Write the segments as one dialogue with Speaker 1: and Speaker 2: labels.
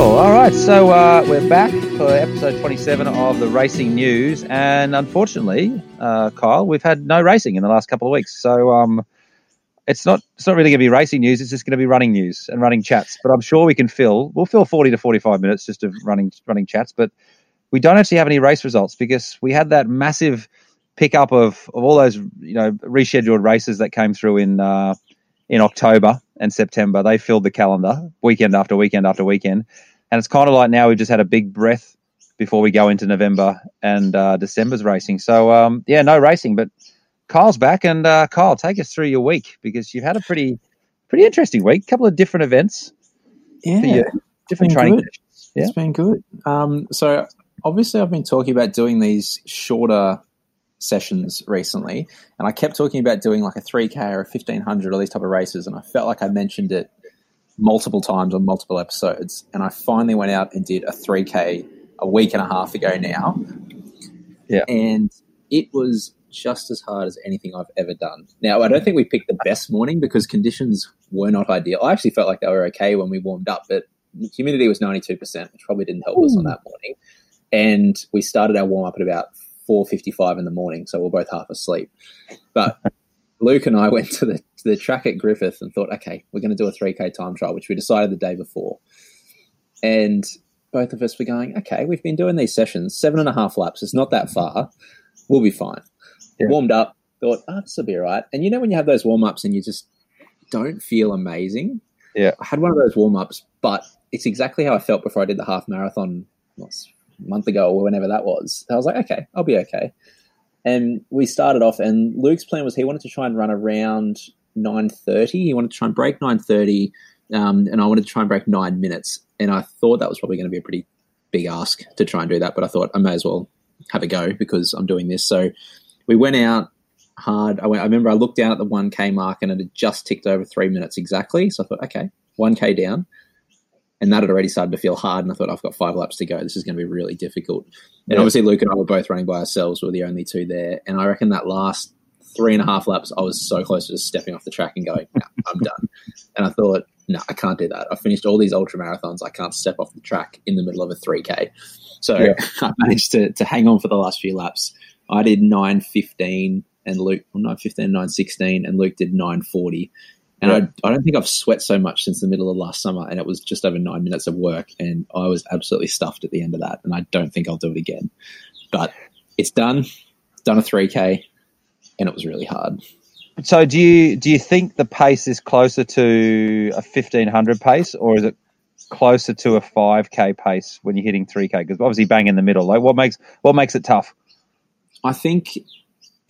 Speaker 1: Wonderful. All right, so uh, we're back for episode 27 of the Racing News, and unfortunately, uh, Kyle, we've had no racing in the last couple of weeks. So um, it's not it's not really going to be racing news. It's just going to be running news and running chats. But I'm sure we can fill we'll fill 40 to 45 minutes just of running running chats. But we don't actually have any race results because we had that massive pickup of, of all those you know rescheduled races that came through in uh, in October and September. They filled the calendar weekend after weekend after weekend, and it's kind of like now we've just had a big breath before we go into November and uh, December's racing. So um, yeah, no racing, but Kyle's back, and uh, Kyle, take us through your week because you've had a pretty pretty interesting week. A couple of different events.
Speaker 2: Yeah,
Speaker 1: different training.
Speaker 2: Good. Yeah. It's been good. Um, so obviously, I've been talking about doing these shorter sessions recently, and I kept talking about doing like a 3K or a 1500 or these type of races, and I felt like I mentioned it multiple times on multiple episodes, and I finally went out and did a 3K a week and a half ago now.
Speaker 1: Yeah.
Speaker 2: And it was just as hard as anything I've ever done. Now, I don't think we picked the best morning because conditions were not ideal. I actually felt like they were okay when we warmed up, but humidity was 92%, which probably didn't help Ooh. us on that morning. And we started our warm up at about 4.55 in the morning, so we we're both half asleep. But Luke and I went to the, to the track at Griffith and thought, okay, we're going to do a 3K time trial, which we decided the day before. And both of us were going, okay, we've been doing these sessions, seven and a half laps. It's not that far. We'll be fine. Yeah. Warmed up, thought, oh, this will be all right. And you know, when you have those warm ups and you just don't feel amazing?
Speaker 1: Yeah.
Speaker 2: I had one of those warm ups, but it's exactly how I felt before I did the half marathon month ago or whenever that was. I was like, okay, I'll be okay. And we started off, and Luke's plan was he wanted to try and run around nine thirty. He wanted to try and break nine thirty, um, and I wanted to try and break nine minutes. And I thought that was probably going to be a pretty big ask to try and do that, but I thought I may as well have a go because I'm doing this. So we went out hard. I, went, I remember I looked down at the 1K mark and it had just ticked over three minutes exactly. So I thought, okay, 1K down and that had already started to feel hard. And I thought, I've got five laps to go. This is going to be really difficult. And yeah. obviously, Luke and I were both running by ourselves. We were the only two there. And I reckon that last three and a half laps, I was so close to just stepping off the track and going, nah, I'm done. And I thought, no, I can't do that. I finished all these ultra marathons. I can't step off the track in the middle of a 3K. So yeah. I managed to, to hang on for the last few laps. I did 9.15 and Luke, well, 9.15, 9.16, and Luke did 9.40. And. I, I don't think I've sweat so much since the middle of last summer, and it was just over nine minutes of work, and I was absolutely stuffed at the end of that, and I don't think I'll do it again. But it's done. Done a three k, and it was really hard.
Speaker 1: So do you do you think the pace is closer to a fifteen hundred pace, or is it closer to a five k pace when you're hitting three k? Because obviously, bang in the middle. Like, what makes what makes it tough?
Speaker 2: I think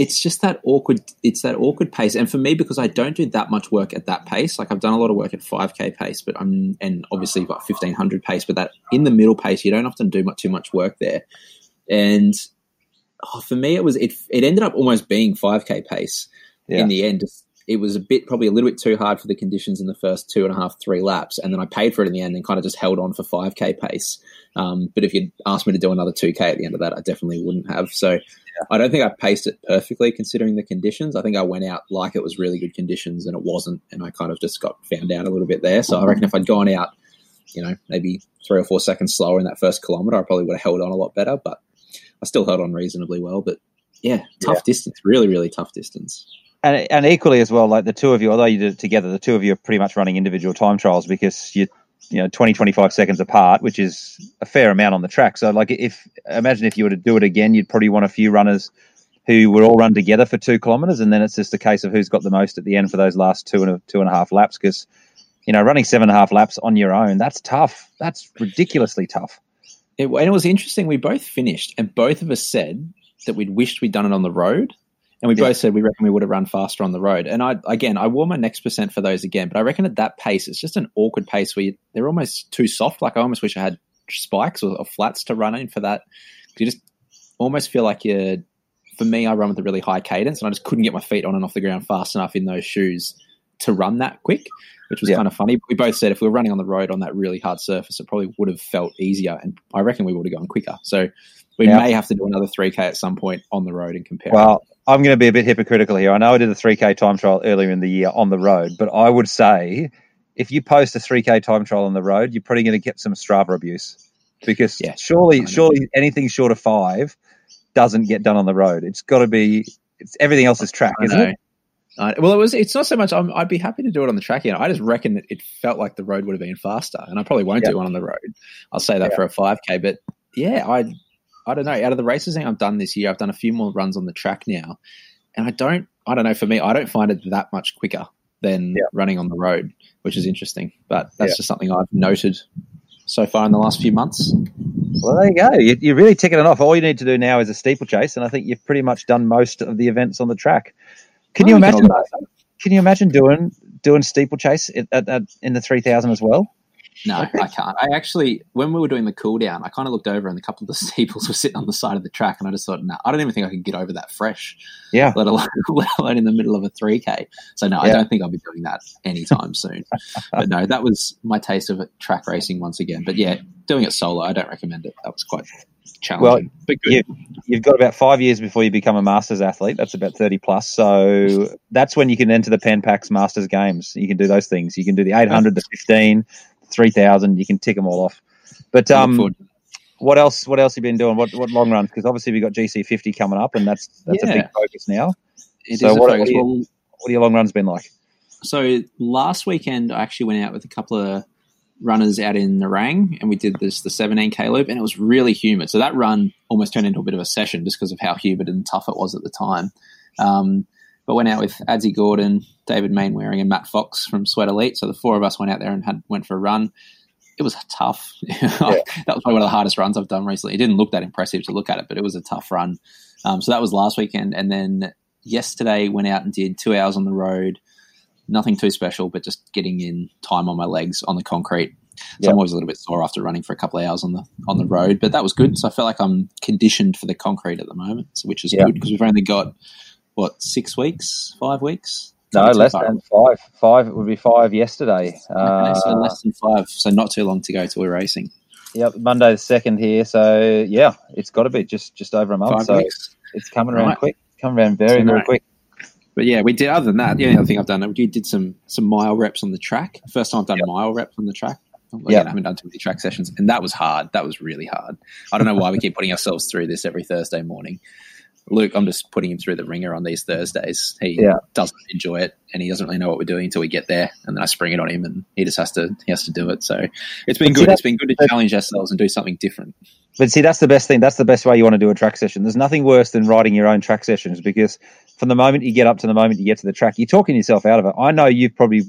Speaker 2: it's just that awkward it's that awkward pace and for me because i don't do that much work at that pace like i've done a lot of work at 5k pace but i'm and obviously got 1500 pace but that in the middle pace you don't often do much too much work there and oh, for me it was it it ended up almost being 5k pace yeah. in the end it was a bit probably a little bit too hard for the conditions in the first two and a half three laps and then i paid for it in the end and kind of just held on for 5k pace. Um, but if you'd asked me to do another 2k at the end of that i definitely wouldn't have. So yeah. i don't think i paced it perfectly considering the conditions. I think i went out like it was really good conditions and it wasn't and i kind of just got found out a little bit there. So i reckon if i'd gone out you know maybe three or four seconds slower in that first kilometer i probably would have held on a lot better but i still held on reasonably well. But yeah tough yeah. distance really really tough distance
Speaker 1: and and equally as well, like the two of you, although you did it together, the two of you are pretty much running individual time trials because you you know 20 25 seconds apart which is a fair amount on the track. So like if imagine if you were to do it again you'd probably want a few runners who would all run together for two kilometers and then it's just a case of who's got the most at the end for those last two and a two and a half laps because you know running seven and a half laps on your own that's tough. That's ridiculously tough.
Speaker 2: It, and it was interesting we both finished and both of us said that we'd wished we'd done it on the road and we yeah. both said we reckon we would have run faster on the road. And I, again, I wore my next percent for those again, but I reckon at that pace, it's just an awkward pace where you, they're almost too soft. Like I almost wish I had spikes or, or flats to run in for that. You just almost feel like you're, for me, I run with a really high cadence and I just couldn't get my feet on and off the ground fast enough in those shoes to run that quick, which was yeah. kind of funny. But we both said if we were running on the road on that really hard surface, it probably would have felt easier. And I reckon we would have gone quicker. So we may have to do another 3K at some point on the road and compare.
Speaker 1: Well, I'm going to be a bit hypocritical here. I know I did a 3K time trial earlier in the year on the road, but I would say if you post a 3K time trial on the road, you're probably going to get some Strava abuse because
Speaker 2: Yeah.
Speaker 1: surely, surely anything short of five doesn't get done on the road. It's got to be. It's everything else is track,
Speaker 2: I
Speaker 1: isn't
Speaker 2: know.
Speaker 1: it?
Speaker 2: I, well, it was. It's not so much. I'm, I'd be happy to do it on the track. You know, I just reckon that it felt like the road would have been faster, and I probably won't
Speaker 1: Yeah.
Speaker 2: do one on the road. I'll say that
Speaker 1: Yeah.
Speaker 2: for a 5k, but yeah, I, I don't know. Out of the races I've done this year, I've done a few more runs on the track now, and I don't. I don't know. For me, I don't find it that much quicker than
Speaker 1: Yeah.
Speaker 2: running on the road, which is interesting. But that's
Speaker 1: Yeah.
Speaker 2: just something I've noted so far in the last few months.
Speaker 1: Well, there you go. You, you're really ticking it off. All you need to do now is a steeplechase, and I think you've pretty much done most of the events on the track. Can you
Speaker 2: Oh,
Speaker 1: imagine? Can you imagine doing doing steeplechase at, in the three thousand as well?
Speaker 2: No, I can't. I actually, when we were doing the cool down, I kind of looked over and a couple of the steeples were sitting on the side of the track, and I just thought, no, I don't even think I could get over that fresh,
Speaker 1: Yeah.
Speaker 2: let alone, let alone in the middle of a 3K. So, no, I don't think I'll be doing that anytime soon. But no, that was my taste of track racing once again. But yeah, doing it solo, I don't recommend it. That was quite challenging. but good.
Speaker 1: you- You've got about five years before you become a masters athlete. That's about thirty plus. So that's when you can enter the Pan Pacs Masters Games. You can do those things. You can do the eight hundred, the fifteen, three thousand. You can tick them all off. But um, what else? What else have you been doing? What what long runs? Because obviously we've got GC fifty coming up, and that's that's a big focus now.
Speaker 2: it.
Speaker 1: So
Speaker 2: is a
Speaker 1: what-
Speaker 2: focus.
Speaker 1: what do you-
Speaker 2: Well,
Speaker 1: What are your long runs been like?
Speaker 2: So last weekend, I actually went out with a couple of runners out in Nerang, and we did this the 17k loop, and it was really humid. So that run almost turned into a bit of a session just because of how humid and tough it was at the time. Um, but went out with Adzi Gordon, David Mainwaring, and Matt Fox from Sweat Elite. So the four of us went out there and had went for a run. It was tough. that was probably one of the hardest runs I've done recently. It didn't look that impressive to look at it, but it was a tough run. Um, so that was last weekend, and then yesterday went out and did two hours on the road nothing too special, but just getting in time on my legs on the concrete. So
Speaker 1: Yeah.
Speaker 2: I'm always a little bit sore after running for a couple of hours on the on the road, but that was good. So I feel like I'm conditioned for the concrete at the moment, so, which is
Speaker 1: Yeah.
Speaker 2: good because we've only got what six weeks, five weeks.
Speaker 1: No, less
Speaker 2: far.
Speaker 1: than five. Five it would be five yesterday. Uh,
Speaker 2: so less than five, so not too long to go till we're racing.
Speaker 1: Yep, Monday the second here. So yeah, it's got to be just just over a month.
Speaker 2: Five
Speaker 1: so
Speaker 2: weeks.
Speaker 1: it's coming around
Speaker 2: Right.
Speaker 1: quick. Coming around very
Speaker 2: So
Speaker 1: very quick.
Speaker 2: But yeah, we did. Other than that, the only other thing I've done, we did some some mile reps on the track. First time I've done mile reps on the track. Again,
Speaker 1: Yeah.
Speaker 2: I haven't done too many track sessions, and that was hard. That was really hard. I don't know why we keep putting ourselves through this every Thursday morning. Luke, I'm just putting him through the ringer on these Thursdays. He
Speaker 1: Yeah.
Speaker 2: doesn't enjoy it, and he doesn't really know what we're doing until we get there, and then I spring it on him, and he just has to he has to do it. So it's been
Speaker 1: But
Speaker 2: good.
Speaker 1: that-
Speaker 2: It's been good to
Speaker 1: that-
Speaker 2: challenge ourselves and do something different.
Speaker 1: But see, that's the best thing. That's the best way you want to do a track session. There's nothing worse than riding your own track sessions because from the moment you get up to the moment you get to the track, you're talking yourself out of it. I know you've probably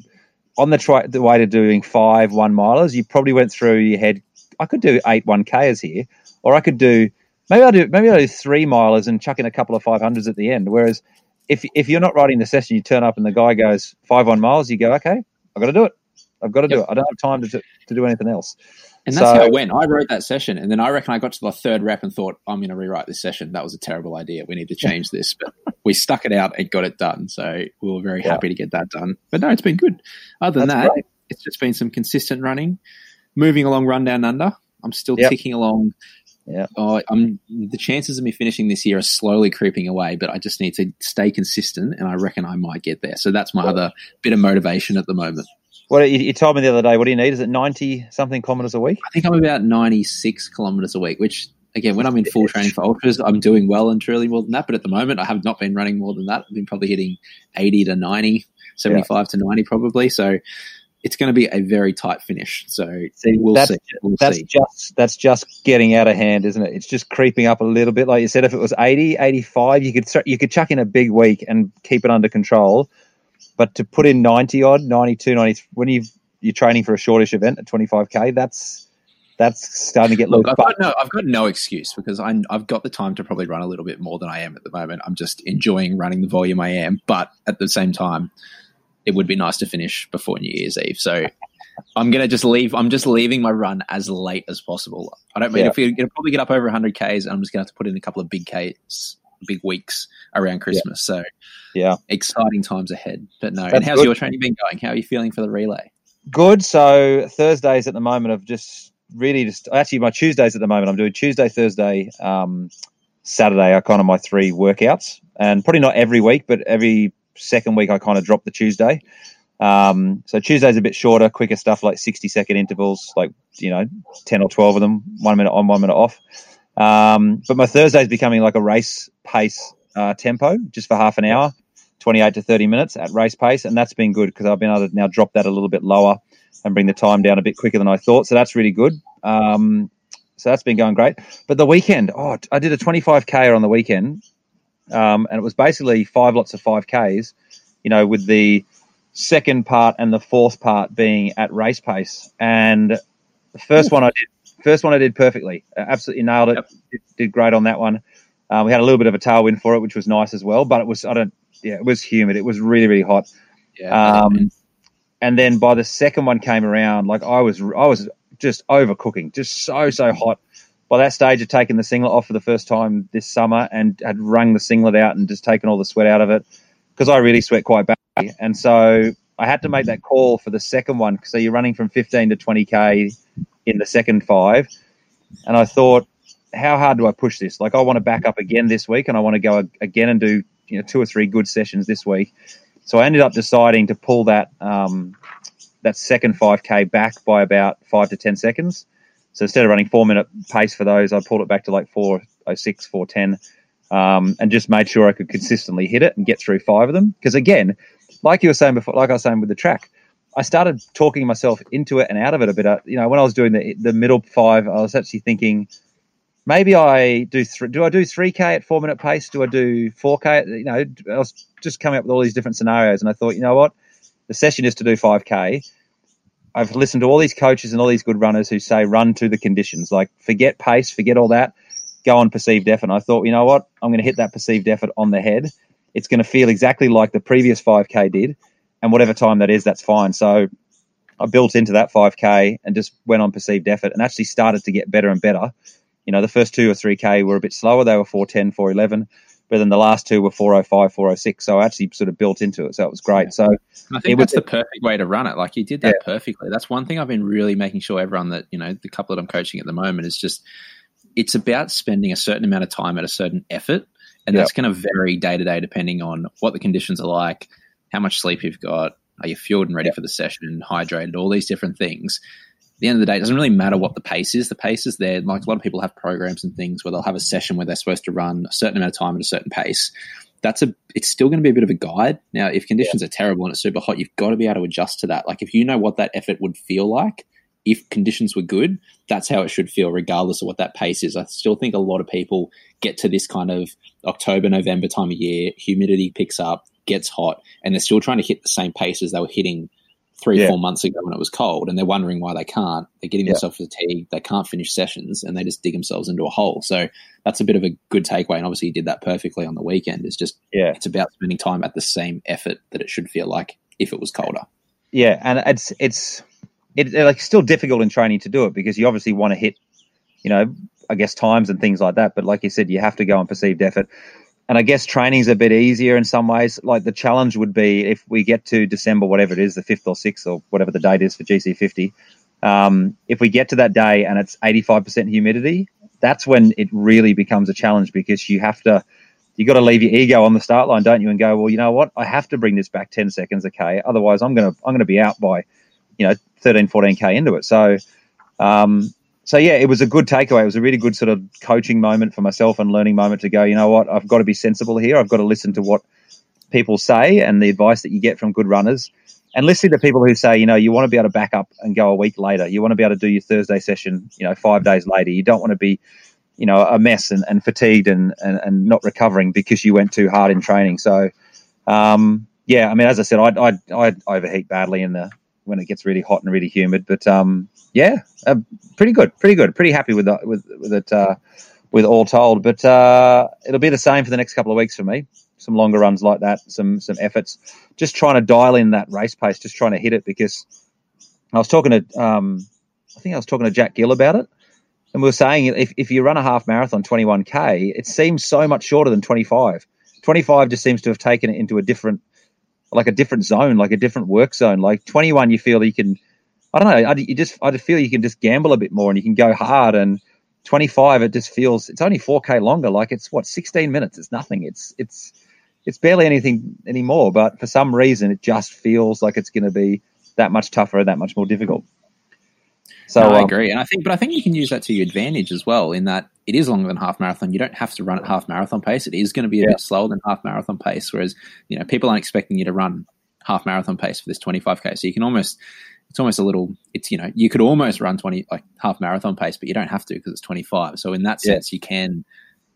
Speaker 1: on the, tri- the way to doing five one milers. You probably went through your head. I could do eight one k's here, or I could do maybe I'll do maybe I'll do three milers and chuck in a couple of five hundreds at the end. Whereas if if you're not riding the session, you turn up and the guy goes five one miles, you go okay, I've got to do it. I've got to do it. I don't have time to do, to do anything else.
Speaker 2: And that's
Speaker 1: So-
Speaker 2: how it went. I wrote that session, and then I reckon I got to the third rep and thought, I'm going to rewrite this session. That was a terrible idea. We need to change this. But we stuck it out and got it done. So we were very
Speaker 1: Yeah.
Speaker 2: happy to get that done. But no, it's been good. Other than
Speaker 1: That's
Speaker 2: that,
Speaker 1: great.
Speaker 2: it's just been some consistent running, moving along run down under. I'm still
Speaker 1: Yep.
Speaker 2: ticking along.
Speaker 1: Yeah.
Speaker 2: Oh, I'm the chances of me finishing this year are slowly creeping away, but I just need to stay consistent, and I reckon I might get there. So that's my other bit of motivation at the moment.
Speaker 1: What you, you told me the other day? What do you need? Is it ninety something kilometers a week?
Speaker 2: I think I'm about 96 kilometers a week, which again, when I'm in full training for ultras, I'm doing well and truly more than that. But at the moment, I have not been running more than that. I've been probably hitting 80 to 90, 75 to 90 probably. So it's going to be a very tight finish. So
Speaker 1: See,
Speaker 2: we'll
Speaker 1: that's,
Speaker 2: see. We'll
Speaker 1: That's
Speaker 2: see.
Speaker 1: just that's just getting out of hand, isn't it? It's just creeping up a little bit. Like you said, if it was 80, 85, you could you could chuck in a big week and keep it under control. But to put in 90 odd, 92, 90, when you you're training for a shortish event at 25k, that's that's starting to get
Speaker 2: Look,
Speaker 1: loose.
Speaker 2: I've got no, I've got no excuse because I, I've got the time to probably run a little bit more than I am at the moment. I'm just enjoying running the volume I am, but at the same time, it would be nice to finish before New Year's Eve. So I'm gonna just leave. I'm just leaving my run as late as possible. I don't mean
Speaker 1: Yeah.
Speaker 2: if we it'll probably get up over 100 k's. I'm just gonna have to put in a couple of big k's, big weeks around Christmas. So
Speaker 1: yeah,
Speaker 2: exciting times ahead. But no, and how's
Speaker 1: good.
Speaker 2: your training been going? How are you feeling for the relay?
Speaker 1: good. So Thursdays at the moment of just really just actually my Tuesdays at the moment. I'm doing Tuesday, Thursday, um, Saturday are kind of my three workouts, and probably not every week, but every second week I kind of dropped the Tuesday. Um, so Tuesday's a bit shorter, quicker stuff like 60 second intervals, like, you know, 10 or 12 of them, one minute on, one minute off. Um, but my Thursday is becoming like a race pace uh, tempo just for half an hour, 28 to 30 minutes at race pace. And that's been good because I've been able to now drop that a little bit lower and bring the time down a bit quicker than I thought. So that's really good. Um, so that's been going great. But the weekend, oh, I did a 25K on the weekend. Um, and it was basically five lots of 5Ks, you know, with the second part and the fourth part being at race pace. And the first one I did, first one I did perfectly, absolutely nailed it. Yep. Did, did, great on that one. Uh, we had a little bit of a tailwind for it, which was nice as well. But it was, I don't, yeah, it was humid. It was really, really hot. Yeah. Um, and then by the second one came around, like I was, I was just overcooking, just so so hot. By that stage, I'd taken the singlet off for the first time this summer and had wrung the singlet out and just taken all the sweat out of it because I really sweat quite badly. And so I had to make that call for the second one. So you're running from 15 to 20k in the second five, and I thought, how hard do I push this? Like I want to back up again this week, and I want to go again and do you know two or three good sessions this week. So I ended up deciding to pull that um, that second 5k back by about five to 10 seconds. So instead of running four minute pace for those, I pulled it back to like 406, 410, um, and just made sure I could consistently hit it and get through five of them. Because again, like you were saying before, like I was saying with the track, I started talking myself into it and out of it a bit. Uh, you know, when I was doing the the middle five, I was actually thinking maybe I do three. Do I do three k at four minute pace? Do I do four k? You know, I was just coming up with all these different scenarios, and I thought, you know what, the session is to do 5K. I've listened to all these coaches and all these good runners who say run to the conditions, like forget pace, forget all that, go on perceived effort. And I thought, you know what? I'm going to hit that perceived effort on the head. It's going to feel exactly like the previous 5K did. And whatever time that is, that's fine. So I built into that 5K and just went on perceived effort and actually started to get better and better. You know, the first two or 3K were a bit slower. They were 410, 411 but then the last two were 405, 406. So I actually sort of built into it. So it was great. So
Speaker 2: I think that's was, the perfect way to run it. Like you did that yeah. perfectly. That's one thing I've been really making sure everyone that, you know, the couple that I'm coaching at the moment is just, it's about spending a certain amount of time at a certain effort. And that's going to vary day to day depending on what the conditions are like, how much sleep you've got, are you fueled and ready for the session, hydrated, all these different things the end of the day, it doesn't really matter what the pace is. The pace is there. Like a lot of people have programs and things where they'll have a session where they're supposed to run a certain amount of time at a certain pace. That's a. It's still going to be a bit of a guide. Now, if conditions yeah. are terrible and it's super hot, you've got to be able to adjust to that. Like if you know what that effort would feel like, if conditions were good, that's how it should feel, regardless of what that pace is. I still think a lot of people get to this kind of October, November time of year, humidity picks up, gets hot, and they're still trying to hit the same pace as they were hitting three yeah. four months ago when it was cold, and they're wondering why they can't. They're getting yeah. themselves fatigued. They can't finish sessions, and they just dig themselves into a hole. So that's a bit of a good takeaway. And obviously, you did that perfectly on the weekend. It's just yeah, it's about spending time at the same effort that it should feel like if it was colder.
Speaker 1: Yeah, and it's it's it, like still difficult in training to do it because you obviously want to hit, you know, I guess times and things like that. But like you said, you have to go on perceived effort and I guess training's a bit easier in some ways. Like the challenge would be if we get to December, whatever it is, the fifth or sixth or whatever the date is for GC50. Um, if we get to that day and it's 85% humidity, that's when it really becomes a challenge because you have to, you got to leave your ego on the start line, don't you? And go, well, you know what? I have to bring this back 10 seconds, okay? Otherwise, I'm gonna, I'm gonna be out by, you know, 13, 14k into it. So, um, so yeah, it was a good takeaway. It was a really good sort of coaching moment for myself and learning moment to go. You know what? I've got to be sensible here. I've got to listen to what people say and the advice that you get from good runners, and listen to people who say, you know, you want to be able to back up and go a week later. You want to be able to do your Thursday session, you know, five days later. You don't want to be, you know, a mess and, and fatigued and, and and not recovering because you went too hard in training. So, um, yeah, I mean, as I said, I I I overheat badly in the when it gets really hot and really humid. But um, yeah, uh, pretty good, pretty good, pretty happy with the, with with it uh, with all told. But uh, it'll be the same for the next couple of weeks for me. Some longer runs like that, some some efforts, just trying to dial in that race pace, just trying to hit it because I was talking to um, I think I was talking to Jack Gill about it. And we were saying if, if you run a half marathon 21k, it seems so much shorter than 25. 25 just seems to have taken it into a different like a different zone, like a different work zone. Like 21, you feel you can, I don't know, I, you just, I just feel you can just gamble a bit more and you can go hard. And 25, it just feels, it's only 4K longer. Like it's what, 16 minutes. It's nothing. It's, it's, it's barely anything anymore. But for some reason, it just feels like it's going to be that much tougher and that much more difficult.
Speaker 2: So no, I um, agree, and I think, but I think you can use that to your advantage as well. In that it is longer than half marathon. You don't have to run at half marathon pace. It is going to be a yeah. bit slower than half marathon pace. Whereas you know people aren't expecting you to run half marathon pace for this 25k. So you can almost it's almost a little it's you know you could almost run 20 like half marathon pace, but you don't have to because it's 25. So in that sense, yeah. you can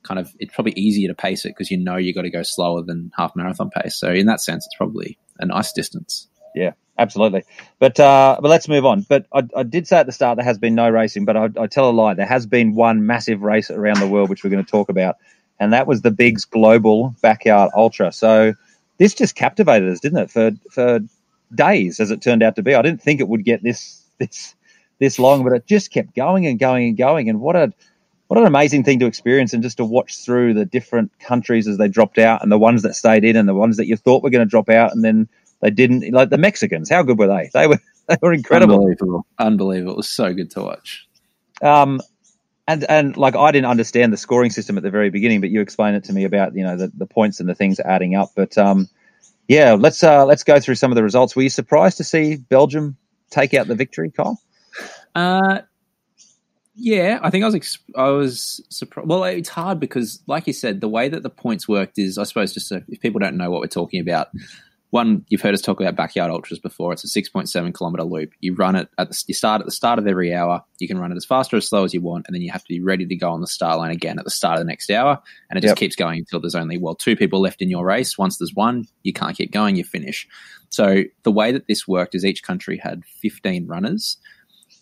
Speaker 2: kind of it's probably easier to pace it because you know you got to go slower than half marathon pace. So in that sense, it's probably a nice distance.
Speaker 1: Yeah, absolutely. But uh, but let's move on. But I, I, did say at the start there has been no racing, but I, I, tell a lie. There has been one massive race around the world which we're going to talk about, and that was the Big's Global Backyard Ultra. So this just captivated us, didn't it? For for days, as it turned out to be. I didn't think it would get this this this long, but it just kept going and going and going. And what a what an amazing thing to experience and just to watch through the different countries as they dropped out and the ones that stayed in and the ones that you thought were going to drop out and then they didn't. Like the Mexicans, how good were they? They were they were incredible.
Speaker 2: Unbelievable, unbelievable. It was so good to watch.
Speaker 1: Um, and and like I didn't understand the scoring system at the very beginning, but you explained it to me about you know the, the points and the things adding up. But um, yeah, let's uh, let's go through some of the results. Were you surprised to see Belgium take out the victory, Kyle?
Speaker 2: Uh, yeah, I think I was ex- I was surprised. Well, it's hard because, like you said, the way that the points worked is, I suppose, just so if people don't know what we're talking about, one you've heard us talk about backyard ultras before. It's a six point seven kilometer loop. You run it at the you start at the start of every hour. You can run it as fast or as slow as you want, and then you have to be ready to go on the start line again at the start of the next hour. And it just yep. keeps going until there's only well two people left in your race. Once there's one, you can't keep going. You finish. So the way that this worked is each country had fifteen runners.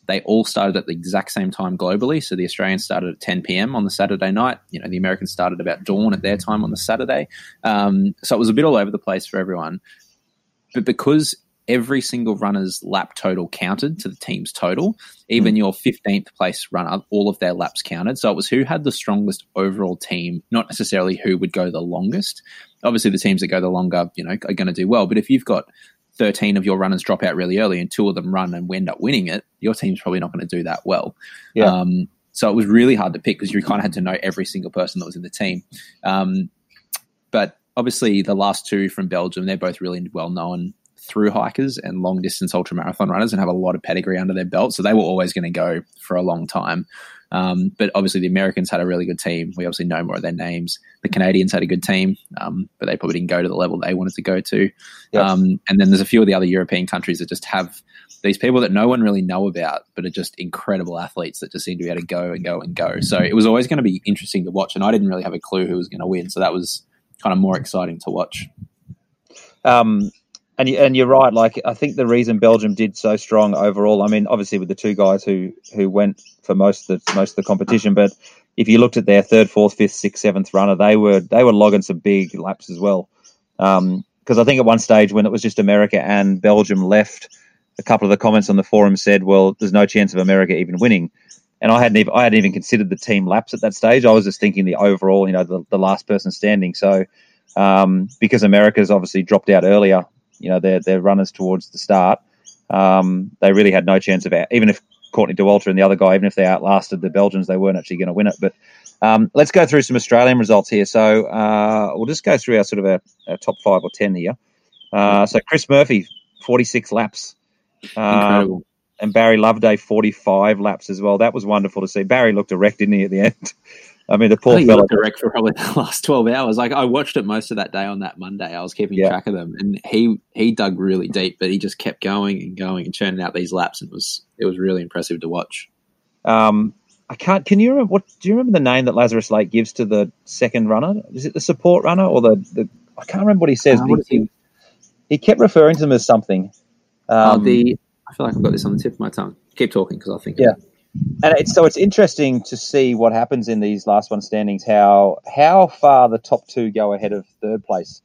Speaker 2: They all started at the exact same time globally. So the Australians started at 10 p.m. on the Saturday night. You know, the Americans started about dawn at their time on the Saturday. Um, so it was a bit all over the place for everyone. But because every single runner's lap total counted to the team's total, even mm. your 15th place runner, all of their laps counted. So it was who had the strongest overall team, not necessarily who would go the longest. Obviously, the teams that go the longer, you know, are going to do well. But if you've got 13 of your runners drop out really early and two of them run and we end up winning it, your team's probably not going to do that well. Yeah. Um, so it was really hard to pick because you kind of had to know every single person that was in the team. Um, but obviously the last two from Belgium, they're both really well known through hikers and long distance ultra marathon runners and have a lot of pedigree under their belt. So they were always going to go for a long time. Um, but obviously the Americans had a really good team. We obviously know more of their names. The Canadians had a good team, um, but they probably didn't go to the level they wanted to go to. Yes. Um, and then there's a few of the other European countries that just have these people that no one really know about, but are just incredible athletes that just seem to be able to go and go and go. So it was always going to be interesting to watch, and I didn't really have a clue who was going to win. So that was kind of more exciting to watch.
Speaker 1: Um, and and you're right. Like I think the reason Belgium did so strong overall. I mean, obviously with the two guys who who went for most of the, most of the competition, but if you looked at their third, fourth, fifth, sixth, seventh runner, they were they were logging some big laps as well. Because um, I think at one stage when it was just America and Belgium left, a couple of the comments on the forum said, "Well, there's no chance of America even winning." And I hadn't even I hadn't even considered the team laps at that stage. I was just thinking the overall, you know, the, the last person standing. So um, because America's obviously dropped out earlier, you know, their their runners towards the start, um, they really had no chance of out, even if Courtney Dauwalter and the other guy, even if they outlasted the Belgians, they weren't actually going to win it. But um, let's go through some Australian results here. So uh, we'll just go through our sort of our, our top five or ten here. Uh, so Chris Murphy, forty six laps. Um, and Barry Loveday 45 laps as well. That was wonderful to see. Barry looked erect, didn't he, at the end? I mean, the poor
Speaker 2: fellow looked erect for probably the last 12 hours. Like I watched it most of that day on that Monday. I was keeping yeah. track of them, and he he dug really deep, but he just kept going and going and churning out these laps, and it was it was really impressive to watch.
Speaker 1: Um, I can't. Can you remember what? Do you remember the name that Lazarus Lake gives to the second runner? Is it the support runner or the? the I can't remember what he says. Uh, what he, he, kept referring to them as something.
Speaker 2: Um, oh, the I feel like I've got this on the tip of my tongue. Keep talking because I'll think.
Speaker 1: Yeah, and it's, so it's interesting to see what happens in these last one standings. How how far the top two go ahead of third place.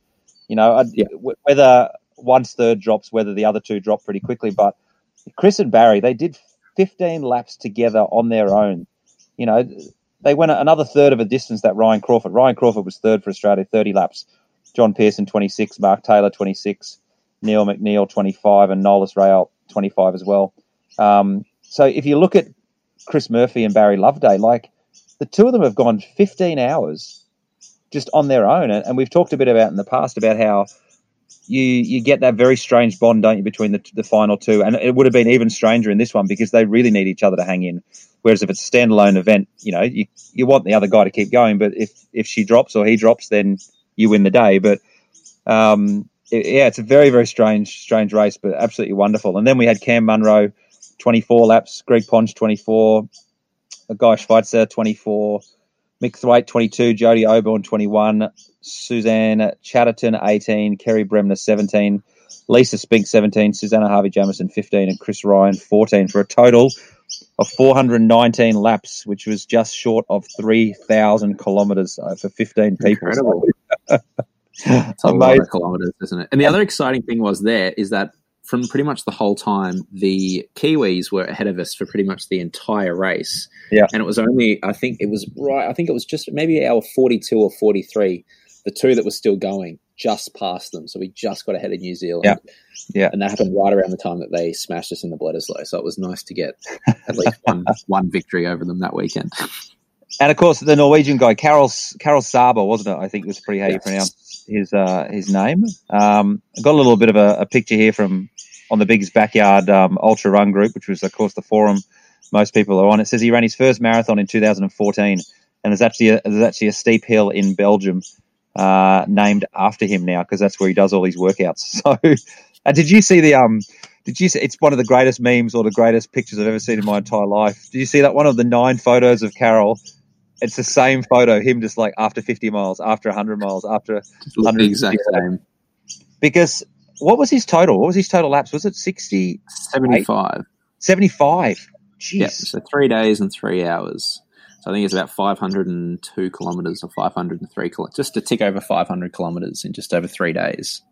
Speaker 1: You know, yeah. whether once third drops, whether the other two drop pretty quickly. But Chris and Barry, they did 15 laps together on their own. You know, they went another third of a distance that Ryan Crawford. Ryan Crawford was third for Australia, 30 laps. John Pearson, 26. Mark Taylor, 26. Neil McNeil, 25. And Nolis Rail, 25 as well. Um, so if you look at Chris Murphy and Barry Loveday, like the two of them have gone 15 hours just on their own. And, we've talked a bit about in the past about how you you get that very strange bond, don't you, between the the final two? And it would have been even stranger in this one because they really need each other to hang in. Whereas if it's a standalone event, you know, you, you want the other guy to keep going, but if if she drops or he drops, then you win the day. But um, it, yeah, it's a very very strange strange race, but absolutely wonderful. And then we had Cam Munro, twenty four laps, Greg Ponch twenty four, Guy Schweitzer twenty four. Mick Thwaite, 22, Jody Oborn, 21, Suzanne Chatterton, 18, Kerry Bremner, 17, Lisa Spink, 17, Susanna Harvey Jamieson, 15, and Chris Ryan, 14, for a total of 419 laps, which was just short of 3,000 kilometres uh, for 15 people.
Speaker 2: Incredible. it's a lot of kilometres, isn't it? And the other exciting thing was there is that from pretty much the whole time, the Kiwis were ahead of us for pretty much the entire race.
Speaker 1: Yeah.
Speaker 2: And it was only, I think it was right, I think it was just maybe hour 42 or 43, the two that were still going just passed them. So we just got ahead of New Zealand.
Speaker 1: Yeah. Yeah.
Speaker 2: And that happened right around the time that they smashed us in the Bledisloe. So it was nice to get at least one, one victory over them that weekend.
Speaker 1: And of course, the Norwegian guy, Karel, Karel Sabbe, wasn't it? I think was pretty how yes. you pronounce his uh, his name. Um, I got a little bit of a, a picture here from on the biggest backyard um, ultra run group, which was of course the forum most people are on. It says he ran his first marathon in 2014, and there's actually a, there's actually a steep hill in Belgium uh, named after him now because that's where he does all these workouts. So, uh, did you see the um? Did you see? It's one of the greatest memes or the greatest pictures I've ever seen in my entire life. Did you see that one of the nine photos of Karel? It's the same photo, him just like after 50 miles, after 100 miles, after 100
Speaker 2: exact same.
Speaker 1: Because what was his total? What was his total laps? Was it 60?
Speaker 2: 75.
Speaker 1: 75. Jeez.
Speaker 2: Yeah, so three days and three hours. So I think it's about 502 kilometers or 503 kilometers, just to tick over 500 kilometers in just over three days.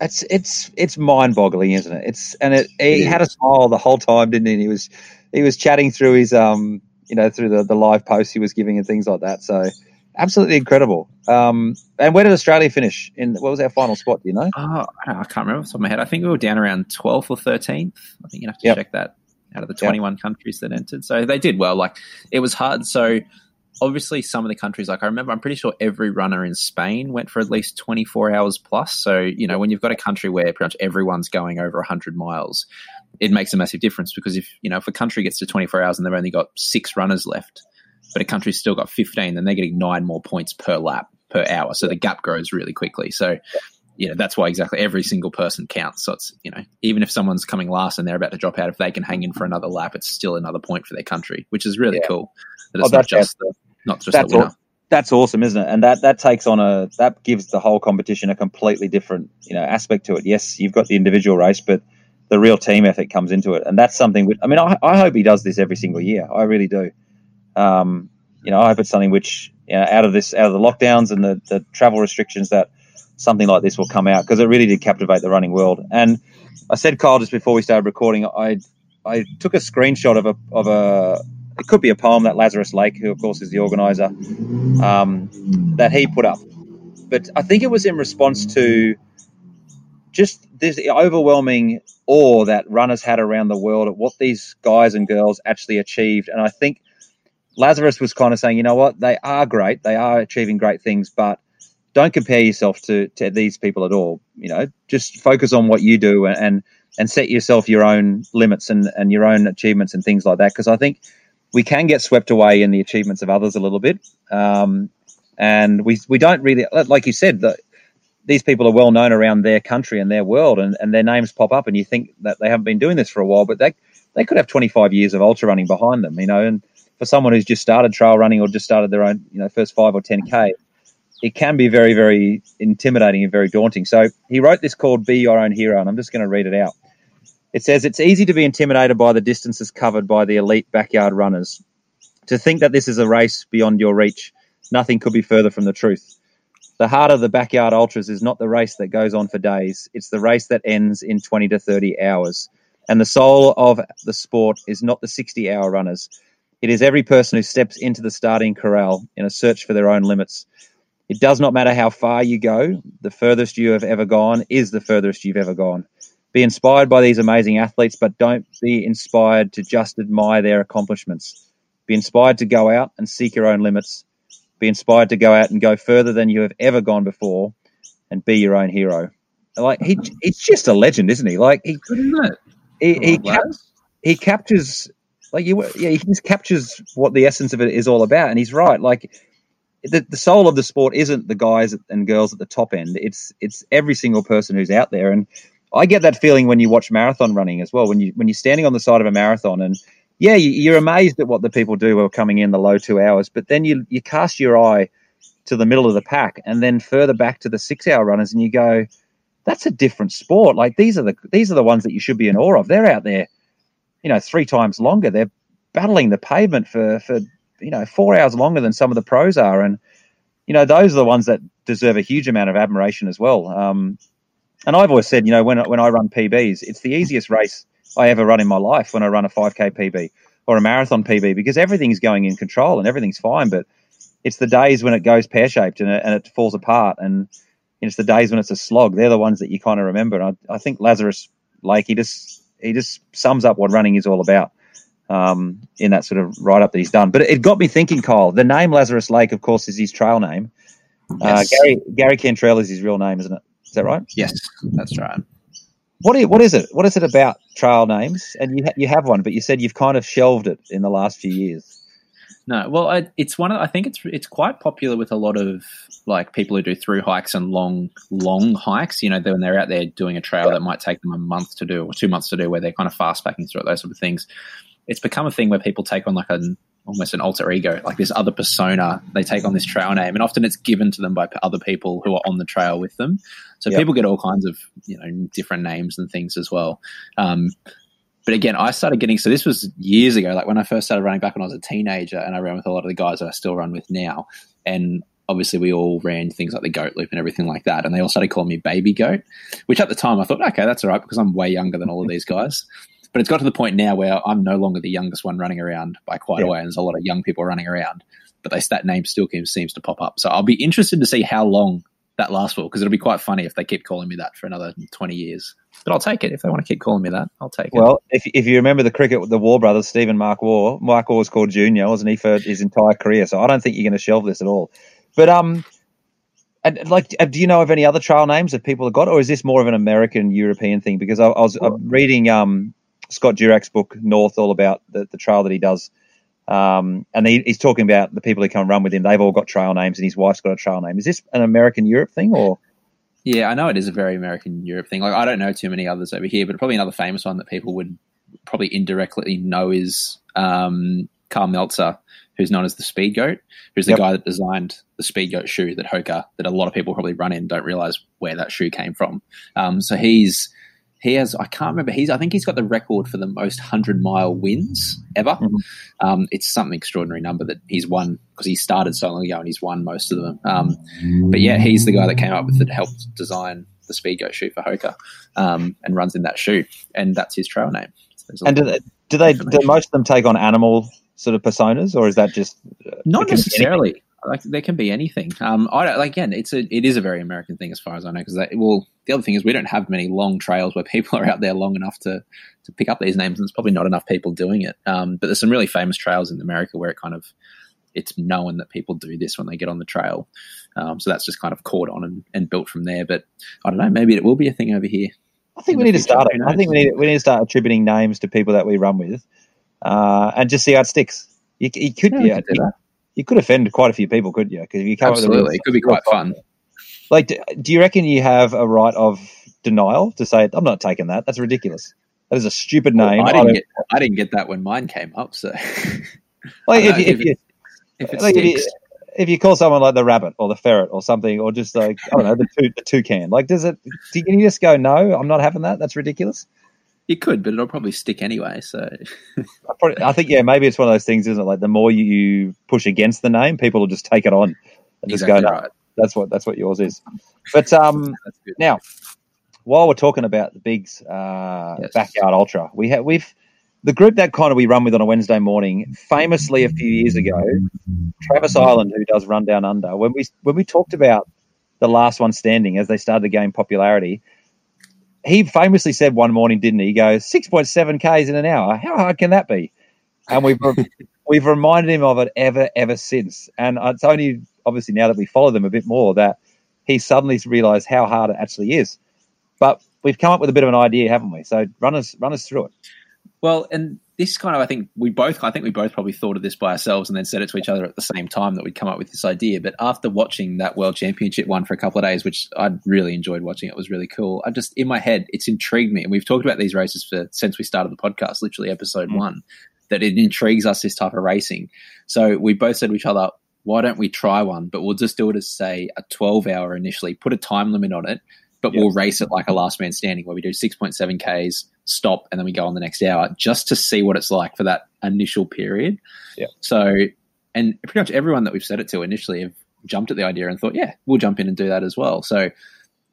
Speaker 1: It's it's it's mind boggling, isn't it? It's and it, he had a smile the whole time, didn't he? He was he was chatting through his um you know through the, the live posts he was giving and things like that. So absolutely incredible. Um, and where did Australia finish? In what was our final spot? Do you know?
Speaker 2: Oh, I, can't remember off the top of my head. I think we were down around 12th or 13th. I think you have to yep. check that out of the 21 yep. countries that entered. So they did well. Like it was hard. So obviously some of the countries, like I remember, I'm pretty sure every runner in Spain went for at least 24 hours plus. So, you know, when you've got a country where pretty much everyone's going over 100 miles, it makes a massive difference because if, you know, if a country gets to 24 hours and they've only got six runners left, but a country's still got 15, then they're getting nine more points per lap per hour. So the gap grows really quickly. So, you know, that's why exactly every single person counts. So it's, you know, even if someone's coming last and they're about to drop out, if they can hang in for another lap, it's still another point for their country, which is really yeah. cool. That oh, it's oh, not just the, not just
Speaker 1: that's
Speaker 2: the winner.
Speaker 1: All, that's awesome, isn't it? And that that takes on a that gives the whole competition a completely different, you know, aspect to it. Yes, you've got the individual race, but the real team effort comes into it, and that's something. Which, I mean, I, I hope he does this every single year. I really do. Um, you know, I hope it's something which, you know, out of this, out of the lockdowns and the, the travel restrictions, that something like this will come out because it really did captivate the running world. And I said, Kyle, just before we started recording, I I took a screenshot of a of a it could be a poem that Lazarus Lake, who of course is the organizer, um, that he put up. But I think it was in response to just this overwhelming awe that runners had around the world at what these guys and girls actually achieved. And I think Lazarus was kind of saying, you know what, they are great, they are achieving great things, but don't compare yourself to, to these people at all. You know, just focus on what you do and, and, and set yourself your own limits and, and your own achievements and things like that. Because I think we can get swept away in the achievements of others a little bit. Um, and we, we don't really, like you said, that these people are well known around their country and their world, and, and their names pop up, and you think that they haven't been doing this for a while, but they, they could have 25 years of ultra running behind them, you know, and for someone who's just started trail running or just started their own, you know, first five or 10K, it can be very, very intimidating and very daunting. So he wrote this called Be Your Own Hero, and I'm just going to read it out. It says, It's easy to be intimidated by the distances covered by the elite backyard runners. To think that this is a race beyond your reach, nothing could be further from the truth. The heart of the backyard ultras is not the race that goes on for days, it's the race that ends in 20 to 30 hours. And the soul of the sport is not the 60 hour runners, it is every person who steps into the starting corral in a search for their own limits. It does not matter how far you go, the furthest you have ever gone is the furthest you've ever gone. Be inspired by these amazing athletes, but don't be inspired to just admire their accomplishments. Be inspired to go out and seek your own limits. Be inspired to go out and go further than you have ever gone before, and be your own hero. Like he, he's just a legend, isn't he? Like he, he, he, cap- he captures like you, yeah, he just captures what the essence of it is all about, and he's right. Like the, the soul of the sport isn't the guys and girls at the top end; it's it's every single person who's out there, and I get that feeling when you watch marathon running as well. When you when you're standing on the side of a marathon and yeah, you, are amazed at what the people do who are coming in the low two hours, but then you you cast your eye to the middle of the pack and then further back to the six hour runners, and you go, that's a different sport. Like these are the these are the ones that you should be in awe of. They're out there, you know, three times longer. They're battling the pavement for for you know four hours longer than some of the pros are, and you know those are the ones that deserve a huge amount of admiration as well. Um, and I've always said, you know, when when I run PBs, it's the easiest race I ever run in my life when I run a 5k PB or a marathon PB because everything's going in control and everything's fine, but it's the days when it goes pear shaped and it, and it falls apart and it's the days when it's a slog. They're the ones that you kind of remember. And I, I think Lazarus Lake, he just he just sums up what running is all about um, in that sort of write up that he's done. But it got me thinking, Kyle. The name Lazarus Lake, of course, is his trail name. Uh, yes. Uh, Gary Gary Cantrell is his real name, isn't it? Is that right?
Speaker 2: Yes, that's right.
Speaker 1: What is, what is it? What is it about trail names? And you ha- you have one, but you said you've kind of shelved it in the last few years.
Speaker 2: No, well, I, it's one of. I think it's it's quite popular with a lot of like people who do through hikes and long long hikes. You know, when they're out there doing a trail that might take them a month to do or two months to do, where they're kind of fast packing through it, those sort of things. It's become a thing where people take on like an almost an alter ego, like this other persona. They take on this trail name, and often it's given to them by other people who are on the trail with them. So yep. people get all kinds of you know different names and things as well. Um, but again, I started getting so this was years ago, like when I first started running back when I was a teenager, and I ran with a lot of the guys that I still run with now. And obviously, we all ran things like the goat loop and everything like that. And they all started calling me baby goat, which at the time I thought, okay, that's all right because I'm way younger than all of these guys. But it's got to the point now where I'm no longer the youngest one running around by quite yeah. a way. And there's a lot of young people running around, but they, that name still seems to pop up. So I'll be interested to see how long that lasts for because it'll be quite funny if they keep calling me that for another 20 years. But I'll take it if they want to keep calling me that. I'll take it.
Speaker 1: Well, if, if you remember the cricket with the Waugh brothers, Stephen Mark Waugh, Mark Waugh was called Junior, wasn't he, for his entire career? So I don't think you're going to shelve this at all. But um, and like, uh, do you know of any other trail names that people have got, or is this more of an American European thing? Because I, I was reading um Scott Jurek's book North, all about the, the trail that he does. Um, and he, he's talking about the people who come and run with him. They've all got trail names, and his wife's got a trail name. Is this an American Europe thing, or?
Speaker 2: Yeah, I know it is a very American Europe thing. Like I don't know too many others over here, but probably another famous one that people would probably indirectly know is um, Karl Meltzer, who's known as the Speed Goat, who's the yep. guy that designed the Speed Goat shoe that Hoka, that a lot of people probably run in, don't realize where that shoe came from. Um, so he's he has I can't remember he's I think he's got the record for the most hundred mile wins ever. Mm-hmm. Um, it's something extraordinary number that he's won because he started so long ago and he's won most of them. Um, but yeah, he's the guy that came up with it, helped design the Speed Goat shoe for Hoka, um, and runs in that shoe, and that's his trail name.
Speaker 1: So and do they, do they do most of them take on animal sort of personas, or is that just
Speaker 2: uh, not necessarily? Like there can be anything. Um, I don't, again, it's a it is a very American thing as far as I know because well, the other thing is we don't have many long trails where people are out there long enough to to pick up these names, and there's probably not enough people doing it. Um, but there's some really famous trails in America where it kind of it's known that people do this when they get on the trail. Um, so that's just kind of caught on and, and, built from there. But I don't know, maybe it will be a thing over here.
Speaker 1: I think we need future. to start. I think we need we need to start attributing names to people that we run with, uh, and just see how it sticks. You, you could, yeah, yeah you could offend quite a few people, couldn't you? Because you
Speaker 2: come absolutely, it could be quite fun.
Speaker 1: Like, do, do you reckon you have a right of denial to say I'm not taking that? That's ridiculous. That is a stupid name. Well,
Speaker 2: I, didn't get, I didn't get that when mine came up. So,
Speaker 1: like, if, if, if, you, if, it like if, you, if you call someone like the rabbit or the ferret or something, or just like I don't know the, two, the toucan, like does it? Do can you just go no? I'm not having that. That's ridiculous.
Speaker 2: It could, but it'll probably stick anyway. So
Speaker 1: I, probably, I, think yeah, maybe it's one of those things, isn't it? Like the more you push against the name, people will just take it on and just go, no, right. that's what that's what yours is. But um, now, while we're talking about the Bigs uh, yes. backyard ultra, we have we've the group that kind of we run with on a Wednesday morning. Famously, a few years ago, Travis Island, who does Run Down Under, when we when we talked about the last one standing as they started to gain popularity he famously said one morning, didn't he? He goes, 6.7 Ks in an hour. How hard can that be? And we've, we've reminded him of it ever, ever since. And it's only obviously now that we follow them a bit more that he suddenly realised how hard it actually is. But we've come up with a bit of an idea, haven't we? So run us run us through it.
Speaker 2: Well, and this kind of, I think we both, I think we both probably thought of this by ourselves and then said it to each other at the same time that we'd come up with this idea. But after watching that World Championship one for a couple of days, which I really enjoyed watching, it was really cool. I just in my head, it's intrigued me, and we've talked about these races for since we started the podcast, literally episode mm. one, that it intrigues us this type of racing. So we both said to each other, why don't we try one? But we'll just do it as say a twelve hour initially, put a time limit on it, but yep. we'll race it like a last man standing where we do 6.7 Ks, stop, and then we go on the next hour just to see what it's like for that initial period.
Speaker 1: Yeah.
Speaker 2: So, and pretty much everyone that we've said it to initially have jumped at the idea and thought, yeah, we'll jump in and do that as well. So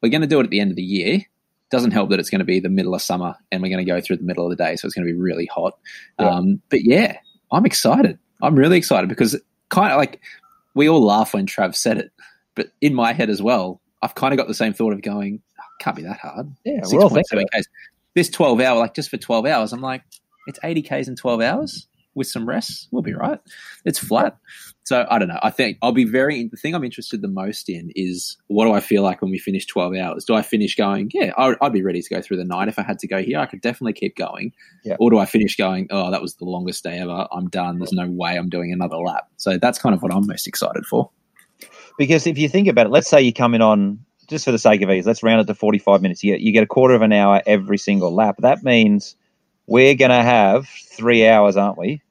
Speaker 2: we're going to do it at the end of the year. Doesn't help that it's going to be the middle of summer and we're going to go through the middle of the day. So it's going to be really hot. Yeah. Um, but yeah, I'm excited. I'm really excited because kind of like we all laugh when Trav said it, but in my head as well, I've kind of got the same thought of going, oh, can't be that hard.
Speaker 1: Yeah, we're all thinking
Speaker 2: Ks. This 12 hour, like just for 12 hours, I'm like, it's 80 Ks in 12 hours with some rest. We'll be right. It's flat. So I don't know. I think I'll be very, the thing I'm interested the most in is what do I feel like when we finish 12 hours? Do I finish going, yeah, I'd, I'd be ready to go through the night. If I had to go here, I could definitely keep going.
Speaker 1: Yeah.
Speaker 2: Or do I finish going, oh, that was the longest day ever. I'm done. There's no way I'm doing another lap. So that's kind of what I'm most excited for.
Speaker 1: Because if you think about it, let's say you come in on just for the sake of ease, let's round it to 45 minutes. You get, you get a quarter of an hour every single lap. That means we're going to have three hours, aren't we?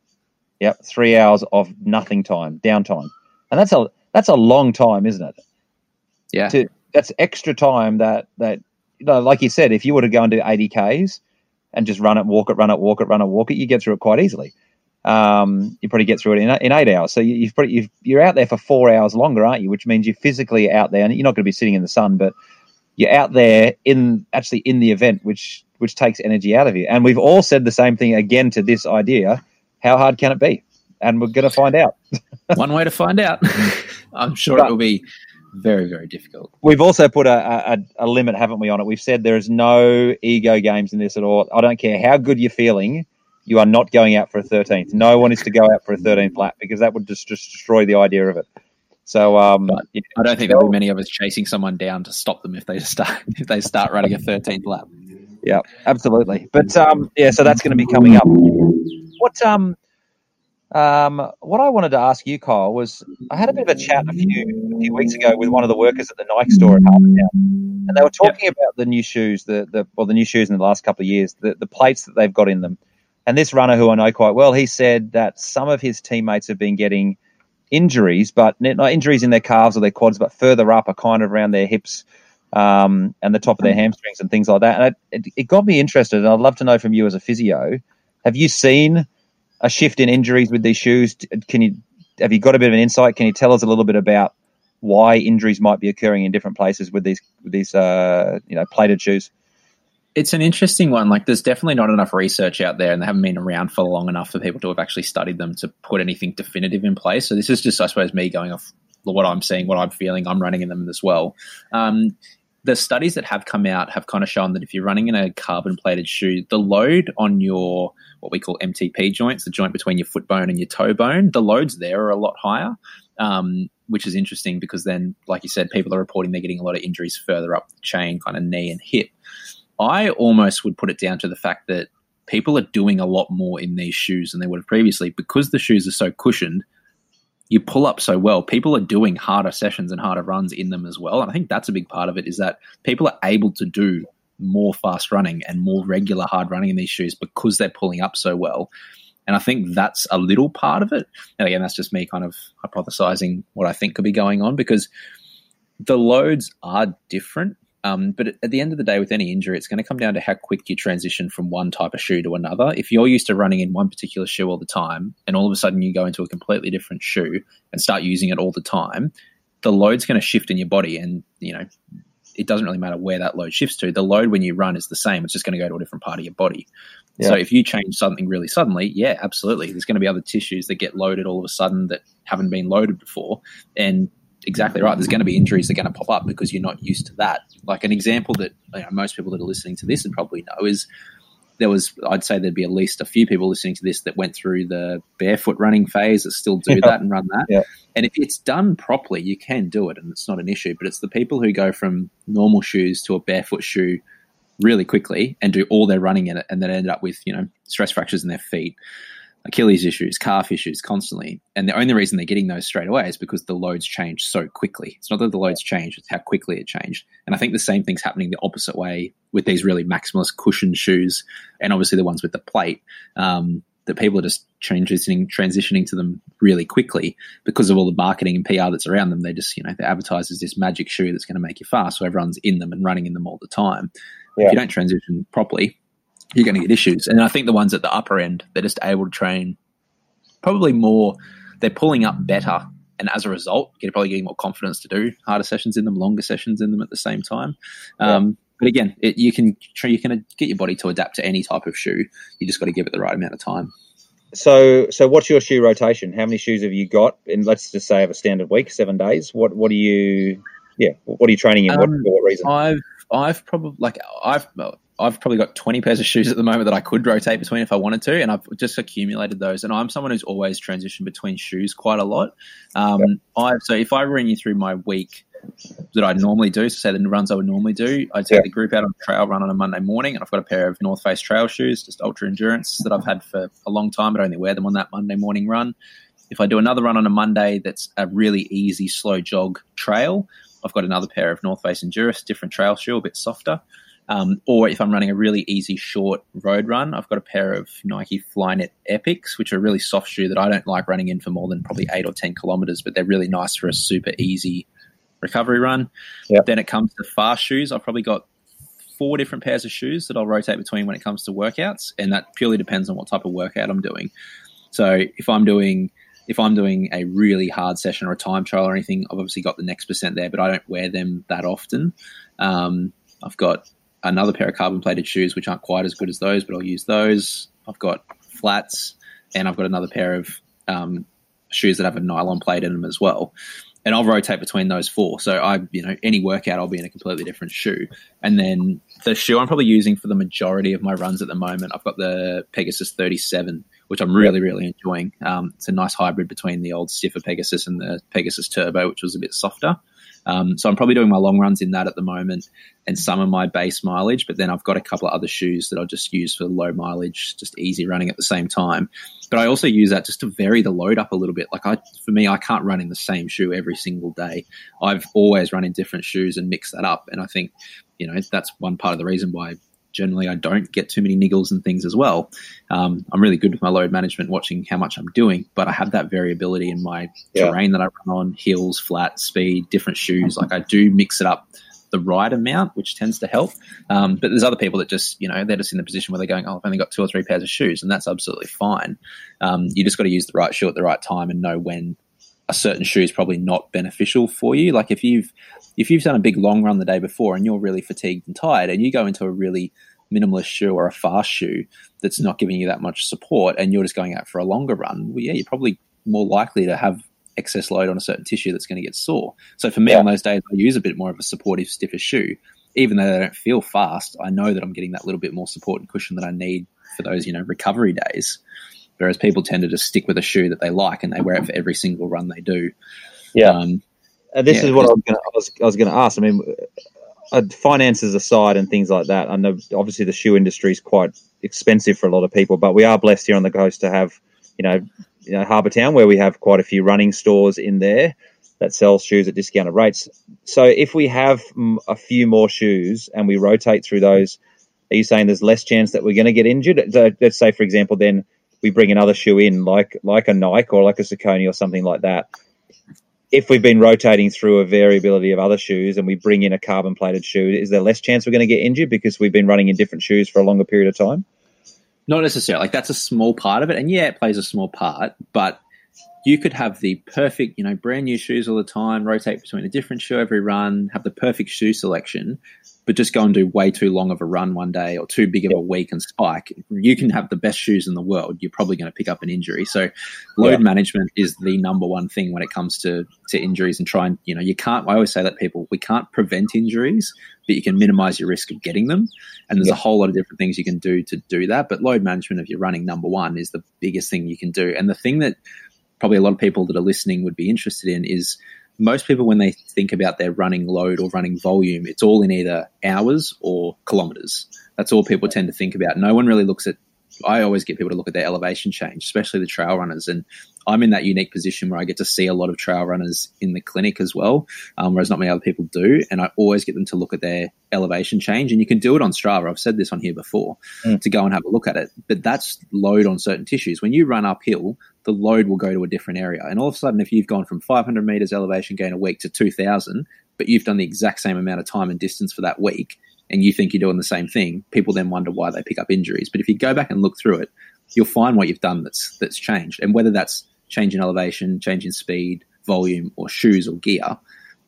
Speaker 1: Yep, three hours of nothing time, downtime, and that's a that's a long time, isn't it?
Speaker 2: Yeah,
Speaker 1: to, that's extra time that that you know, like you said, if you were to go and do 80 k's and just run it, walk it, run it, walk it, run it, walk it, you get through it quite easily um, you probably get through it in, in eight hours. So you, have probably, you are out there for four hours longer, aren't you? Which means you're physically out there, and you're not going to be sitting in the sun, but you're out there in actually in the event, which which takes energy out of you. And we've all said the same thing again to this idea: how hard can it be? And we're going to find out.
Speaker 2: One way to find out. I'm sure but, it will be very very difficult.
Speaker 1: We've also put a, a, a limit, haven't we, on it? We've said there is no ego games in this at all. I don't care how good you're feeling you are not going out for a 13th. No one is to go out for a 13th lap because that would just, just destroy the idea of it. So um,
Speaker 2: yeah, I don't think there'll be many of us chasing someone down to stop them if they start if they start running a 13th lap.
Speaker 1: Yeah, absolutely. But um, yeah, so that's going to be coming up. What um, um, what I wanted to ask you, Kyle, was I had a bit of a chat a few a few weeks ago with one of the workers at the Nike store at Harbour Town, and they were talking yep. about the new shoes, the the well, the new shoes in the last couple of years, the the plates that they've got in them and this runner, who I know quite well, he said that some of his teammates have been getting injuries, but not injuries in their calves or their quads, but further up, are kind of around their hips um, and the top of their hamstrings and things like that. And it, it got me interested, and I'd love to know from you as a physio, have you seen a shift in injuries with these shoes? Can you have you got a bit of an insight? Can you tell us a little bit about why injuries might be occurring in different places with these with these uh, you know plated shoes?
Speaker 2: It's an interesting one. Like, there's definitely not enough research out there, and they haven't been around for long enough for people to have actually studied them to put anything definitive in place. So this is just, I suppose, me going off what I'm seeing, what I'm feeling. I'm running in them as well. Um, the studies that have come out have kind of shown that if you're running in a carbon plated shoe, the load on your what we call MTP joints, the joint between your foot bone and your toe bone, the loads there are a lot higher. Um, which is interesting because then, like you said, people are reporting they're getting a lot of injuries further up the chain, kind of knee and hip. I almost would put it down to the fact that people are doing a lot more in these shoes than they would have previously because the shoes are so cushioned. You pull up so well. People are doing harder sessions and harder runs in them as well. And I think that's a big part of it is that people are able to do more fast running and more regular hard running in these shoes because they're pulling up so well. And I think that's a little part of it. And again, that's just me kind of hypothesizing what I think could be going on because the loads are different um, but at the end of the day, with any injury, it's going to come down to how quick you transition from one type of shoe to another. If you're used to running in one particular shoe all the time, and all of a sudden you go into a completely different shoe and start using it all the time, the load's going to shift in your body, and you know it doesn't really matter where that load shifts to. The load when you run is the same. It's just going to go to a different part of your body. Yeah. So if you change something really suddenly, yeah, absolutely. There's going to be other tissues that get loaded all of a sudden that haven't been loaded before, and exactly right. There's going to be injuries that are going to pop up because you're not used to that. Like an example that you know, most people that are listening to this and probably know is there was, I'd say there'd be at least a few people listening to this that went through the barefoot running phase that still do
Speaker 1: Yeah.
Speaker 2: that and run that.
Speaker 1: Yeah.
Speaker 2: And if it's done properly, you can do it, and it's not an issue. But it's the people who go from normal shoes to a barefoot shoe really quickly and do all their running in it, and then end up with you know stress fractures in their feet, Achilles issues, calf issues constantly. And the only reason they're getting those straight away is because the loads change so quickly. It's not that the loads change, it's how quickly it changed. And I think the same thing's happening the opposite way with these really maximalist cushion shoes and obviously the ones with the plate. Um, that people are just transitioning transitioning to them really quickly because of all the marketing and PR that's around them. They just, you know, they advertise as this magic shoe that's going to make you fast. So everyone's in them and running in them all the time.
Speaker 1: Yeah.
Speaker 2: If you don't transition properly, you're going to get issues. And I think the ones at the upper end, they're just able to train probably more, they're pulling up better. And as a result, you're probably getting more confidence to do harder sessions in them, longer sessions in them at the same time. Um, but again, it, you can you can get your body to adapt to any type of shoe. You just got to give it the right amount of time.
Speaker 1: So, so what's your shoe rotation? How many shoes have you got? And let's just say of a standard week, seven days. What, what are you? Yeah, what are you training in? what,
Speaker 2: Um,
Speaker 1: for what reason?
Speaker 2: I've I've probably like I've I've probably got twenty pairs of shoes at the moment that I could rotate between if I wanted to, and I've just accumulated those. And I'm someone who's always transitioned between shoes quite a lot. Um, I so if I ran you through my week that I normally do, so say the runs I would normally do, I'd take
Speaker 1: Yeah.
Speaker 2: the group out on a trail run on a Monday morning, and I've got a pair of North Face trail shoes, just ultra endurance that I've had for a long time, but I only wear them on that Monday morning run. If I do another run on a Monday that's a really easy, slow jog trail, I've got another pair of North Face Endurance, different trail shoe, a bit softer. Um, or if I'm running a really easy, short road run, I've got a pair of Nike Flyknit Epics, which are a really soft shoe that I don't like running in for more than probably eight or 10 kilometers, but they're really nice for a super easy recovery run.
Speaker 1: Yep.
Speaker 2: Then it comes to fast shoes. I've probably got four different pairs of shoes that I'll rotate between when it comes to workouts, and that purely depends on what type of workout I'm doing. So if I'm doing if I'm doing a really hard session or a time trial or anything, I've obviously got the next percent there, but I don't wear them that often. Um, I've got another pair of carbon plated shoes, which aren't quite as good as those, but I'll use those. I've got flats, and I've got another pair of um, shoes that have a nylon plate in them as well. And I'll rotate between those four. So I, you know, any workout I'll be in a completely different shoe. And then the shoe I'm probably using for the majority of my runs at the moment, I've got the Pegasus 37, which I'm really, really enjoying. Um, it's a nice hybrid between the old stiffer Pegasus and the Pegasus Turbo, which was a bit softer. Um, so I'm probably doing my long runs in that at the moment and some of my base mileage, but then I've got a couple of other shoes that I'll just use for low mileage, just easy running at the same time. But I also use that just to vary the load up a little bit. Like I, for me, I can't run in the same shoe every single day. I've always run in different shoes and mix that up. And I think, you know, that's one part of the reason why generally I don't get too many niggles and things as well. Um, I'm really good with my load management, watching how much I'm doing, but I have that variability in my
Speaker 1: Yeah.
Speaker 2: terrain that I run on, hills, flat, speed, different shoes. Like I do mix it up the right amount, which tends to help. Um, but there's other people that just, you know, they're just in the position where they're going, oh, I've only got two or three pairs of shoes, and that's absolutely fine. Um, you just got to use the right shoe at the right time and know when a certain shoe is probably not beneficial for you. Like if you've if you've done a big long run the day before and you're really fatigued and tired, and you go into a really minimalist shoe or a fast shoe that's not giving you that much support, and you're just going out for a longer run, well, yeah, you're probably more likely to have excess load on a certain tissue that's going to get sore. So for me,
Speaker 1: Yeah.
Speaker 2: on those days, I use a bit more of a supportive, stiffer shoe. Even though they don't feel fast, I know that I'm getting that little bit more support and cushion that I need for those, you know, recovery days. Whereas people tend to just stick with a shoe that they like and they wear it for every single run they do.
Speaker 1: Yeah.
Speaker 2: Um,
Speaker 1: And this
Speaker 2: Yeah,
Speaker 1: is what I was going to I was, I was to ask. I mean, uh, finances aside and things like that. I know obviously the shoe industry is quite expensive for a lot of people, but we are blessed here on the coast to have, you know, you know Harbour Town where we have quite a few running stores in there that sell shoes at discounted rates. So if we have a few more shoes and we rotate through those, are you saying there's less chance that we're going to get injured? So let's say, for example, then we bring another shoe in, like like a Nike or like a Saucony or something like that if we've been rotating through a variability of other shoes and we bring in a carbon plated shoe, is there less chance we're going to get injured because we've been running in different shoes for a longer period of time?
Speaker 2: Not necessarily. Like that's a small part of it, and yeah, it plays a small part. But you could have the perfect, you know, brand new shoes all the time, rotate between a different shoe every run, have the perfect shoe selection, but just go and do way too long of a run one day or too big of a week and spike, you can have the best shoes in the world. You're probably going to pick up an injury. So load yeah. management is the number one thing when it comes to, to injuries and try and, you know, you can't, I always say that people, we can't prevent injuries, but you can minimize your risk of getting them. And there's yeah. a whole lot of different things you can do to do that. But load management, if you're running number one, is the biggest thing you can do. And the thing that probably a lot of people that are listening would be interested in is most people, when they think about their running load or running volume, it's all in either hours or kilometers. That's all people tend to think about. No one really looks at. I always get people to look at their elevation change, especially the trail runners. And I'm in that unique position where I get to see a lot of trail runners in the clinic as well, um, whereas not many other people do. And I always get them to look at their elevation change. And you can do it on Strava. I've said this on here before mm. to go and have a look at it. But that's load on certain tissues. When you run uphill, the load will go to a different area. And all of a sudden, if you've gone from 500 meters elevation gain a week to 2000, but you've done the exact same amount of time and distance for that week, and you think you're doing the same thing, people then wonder why they pick up injuries. But if you go back and look through it, you'll find what you've done that's that's changed. And whether that's change in elevation, change in speed, volume, or shoes or gear,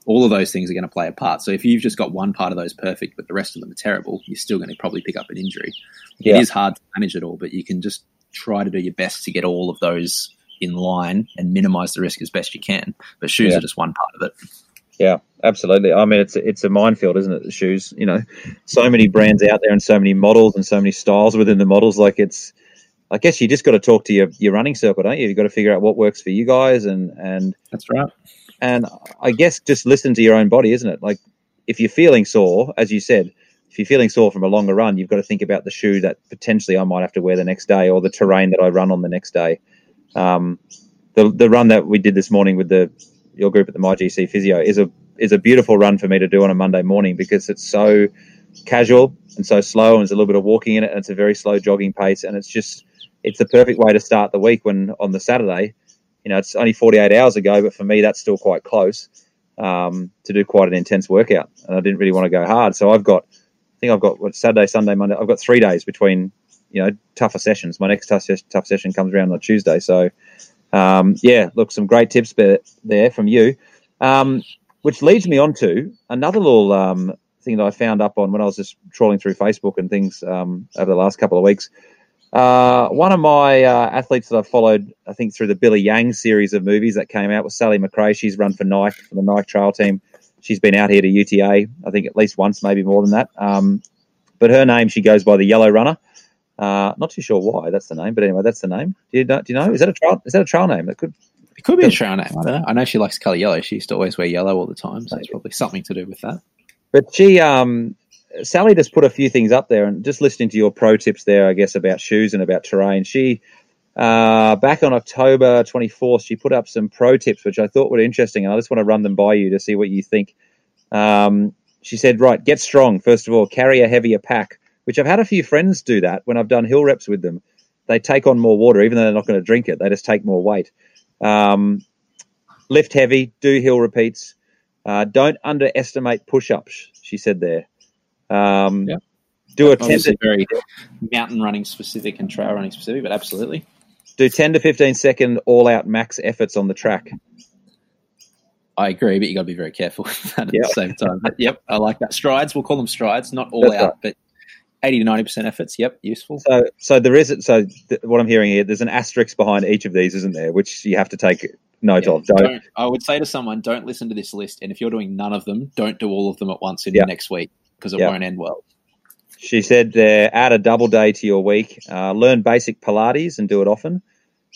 Speaker 2: all of those things are going to play a part. So if you've just got one part of those perfect, but the rest of them are terrible, you're still going to probably pick up an injury. Yeah. It is hard to manage it all, but you can just try to do your best to get all of those in line and minimize the risk as best you can. But shoes yeah. are just one part of it.
Speaker 1: Yeah, absolutely. I mean, it's it's a minefield, isn't it? The shoes, you know, so many brands out there and so many models and so many styles within the models. Like it's, I guess you just got to talk to your, your running circle, don't you? You've got to figure out what works for you guys, and and
Speaker 2: that's right.
Speaker 1: And I guess just listen to your own body, isn't it? Like if you're feeling sore, as you said, if you're feeling sore from a longer run, you've got to think about the shoe that potentially I might have to wear the next day or the terrain that I run on the next day. Um, the the run that we did this morning with the your group at the MyGC Physio is a is a beautiful run for me to do on a Monday morning because it's so casual and so slow and there's a little bit of walking in it and it's a very slow jogging pace and it's just it's the perfect way to start the week when on the Saturday, you know, it's only 48 hours ago, but for me that's still quite close um, to do quite an intense workout and I didn't really want to go hard. So I've got think I've got what Saturday, Sunday, Monday. I've got three days between you know tougher sessions. My next tough, tough session comes around on Tuesday. So um, yeah, look, some great tips there from you, um, which leads me on to another little um, thing that I found up on when I was just trawling through Facebook and things um, over the last couple of weeks. Uh, one of my uh, athletes that I followed, I think through the Billy Yang series of movies that came out was Sally McRae. She's run for Nike for the Nike Trail Team she's been out here to UTA, I think at least once, maybe more than that. Um, but her name, she goes by the Yellow Runner. Uh, not too sure why that's the name, but anyway, that's the name. Do you know? Do you know? Is that a trial? Is that a trial name? It could.
Speaker 2: It could be a trial name. I don't know. I know she likes color yellow. She used to always wear yellow all the time, so it's probably something to do with that.
Speaker 1: But she, um, Sally, just put a few things up there, and just listening to your pro tips there, I guess about shoes and about terrain. She uh, back on October 24th, she put up some pro tips, which I thought were interesting. And I just want to run them by you to see what you think. Um, she said, right, get strong. First of all, carry a heavier pack, which I've had a few friends do that when I've done hill reps with them. They take on more water, even though they're not going to drink it. They just take more weight. Um, lift heavy, do hill repeats. Uh, don't underestimate push ups, she said there. Um, yeah. Do a 10
Speaker 2: to, very mountain running specific and trail running specific, but absolutely
Speaker 1: do 10 to 15 second all out max efforts on the track.
Speaker 2: I agree, but you got to be very careful with that at yep. the same time. But yep, I like that. Strides, we'll call them strides, not all That's out, right. but 80 to 90% efforts. Yep, useful.
Speaker 1: So, so there is, so th- what I'm hearing here, there's an asterisk behind each of these, isn't there? Which you have to take note yeah, of.
Speaker 2: Don't, don't, I would say to someone, don't listen to this list. And if you're doing none of them, don't do all of them at once in yep. the next week because it yep. won't end well.
Speaker 1: She said, uh, add a double day to your week. Uh, learn basic Pilates and do it often.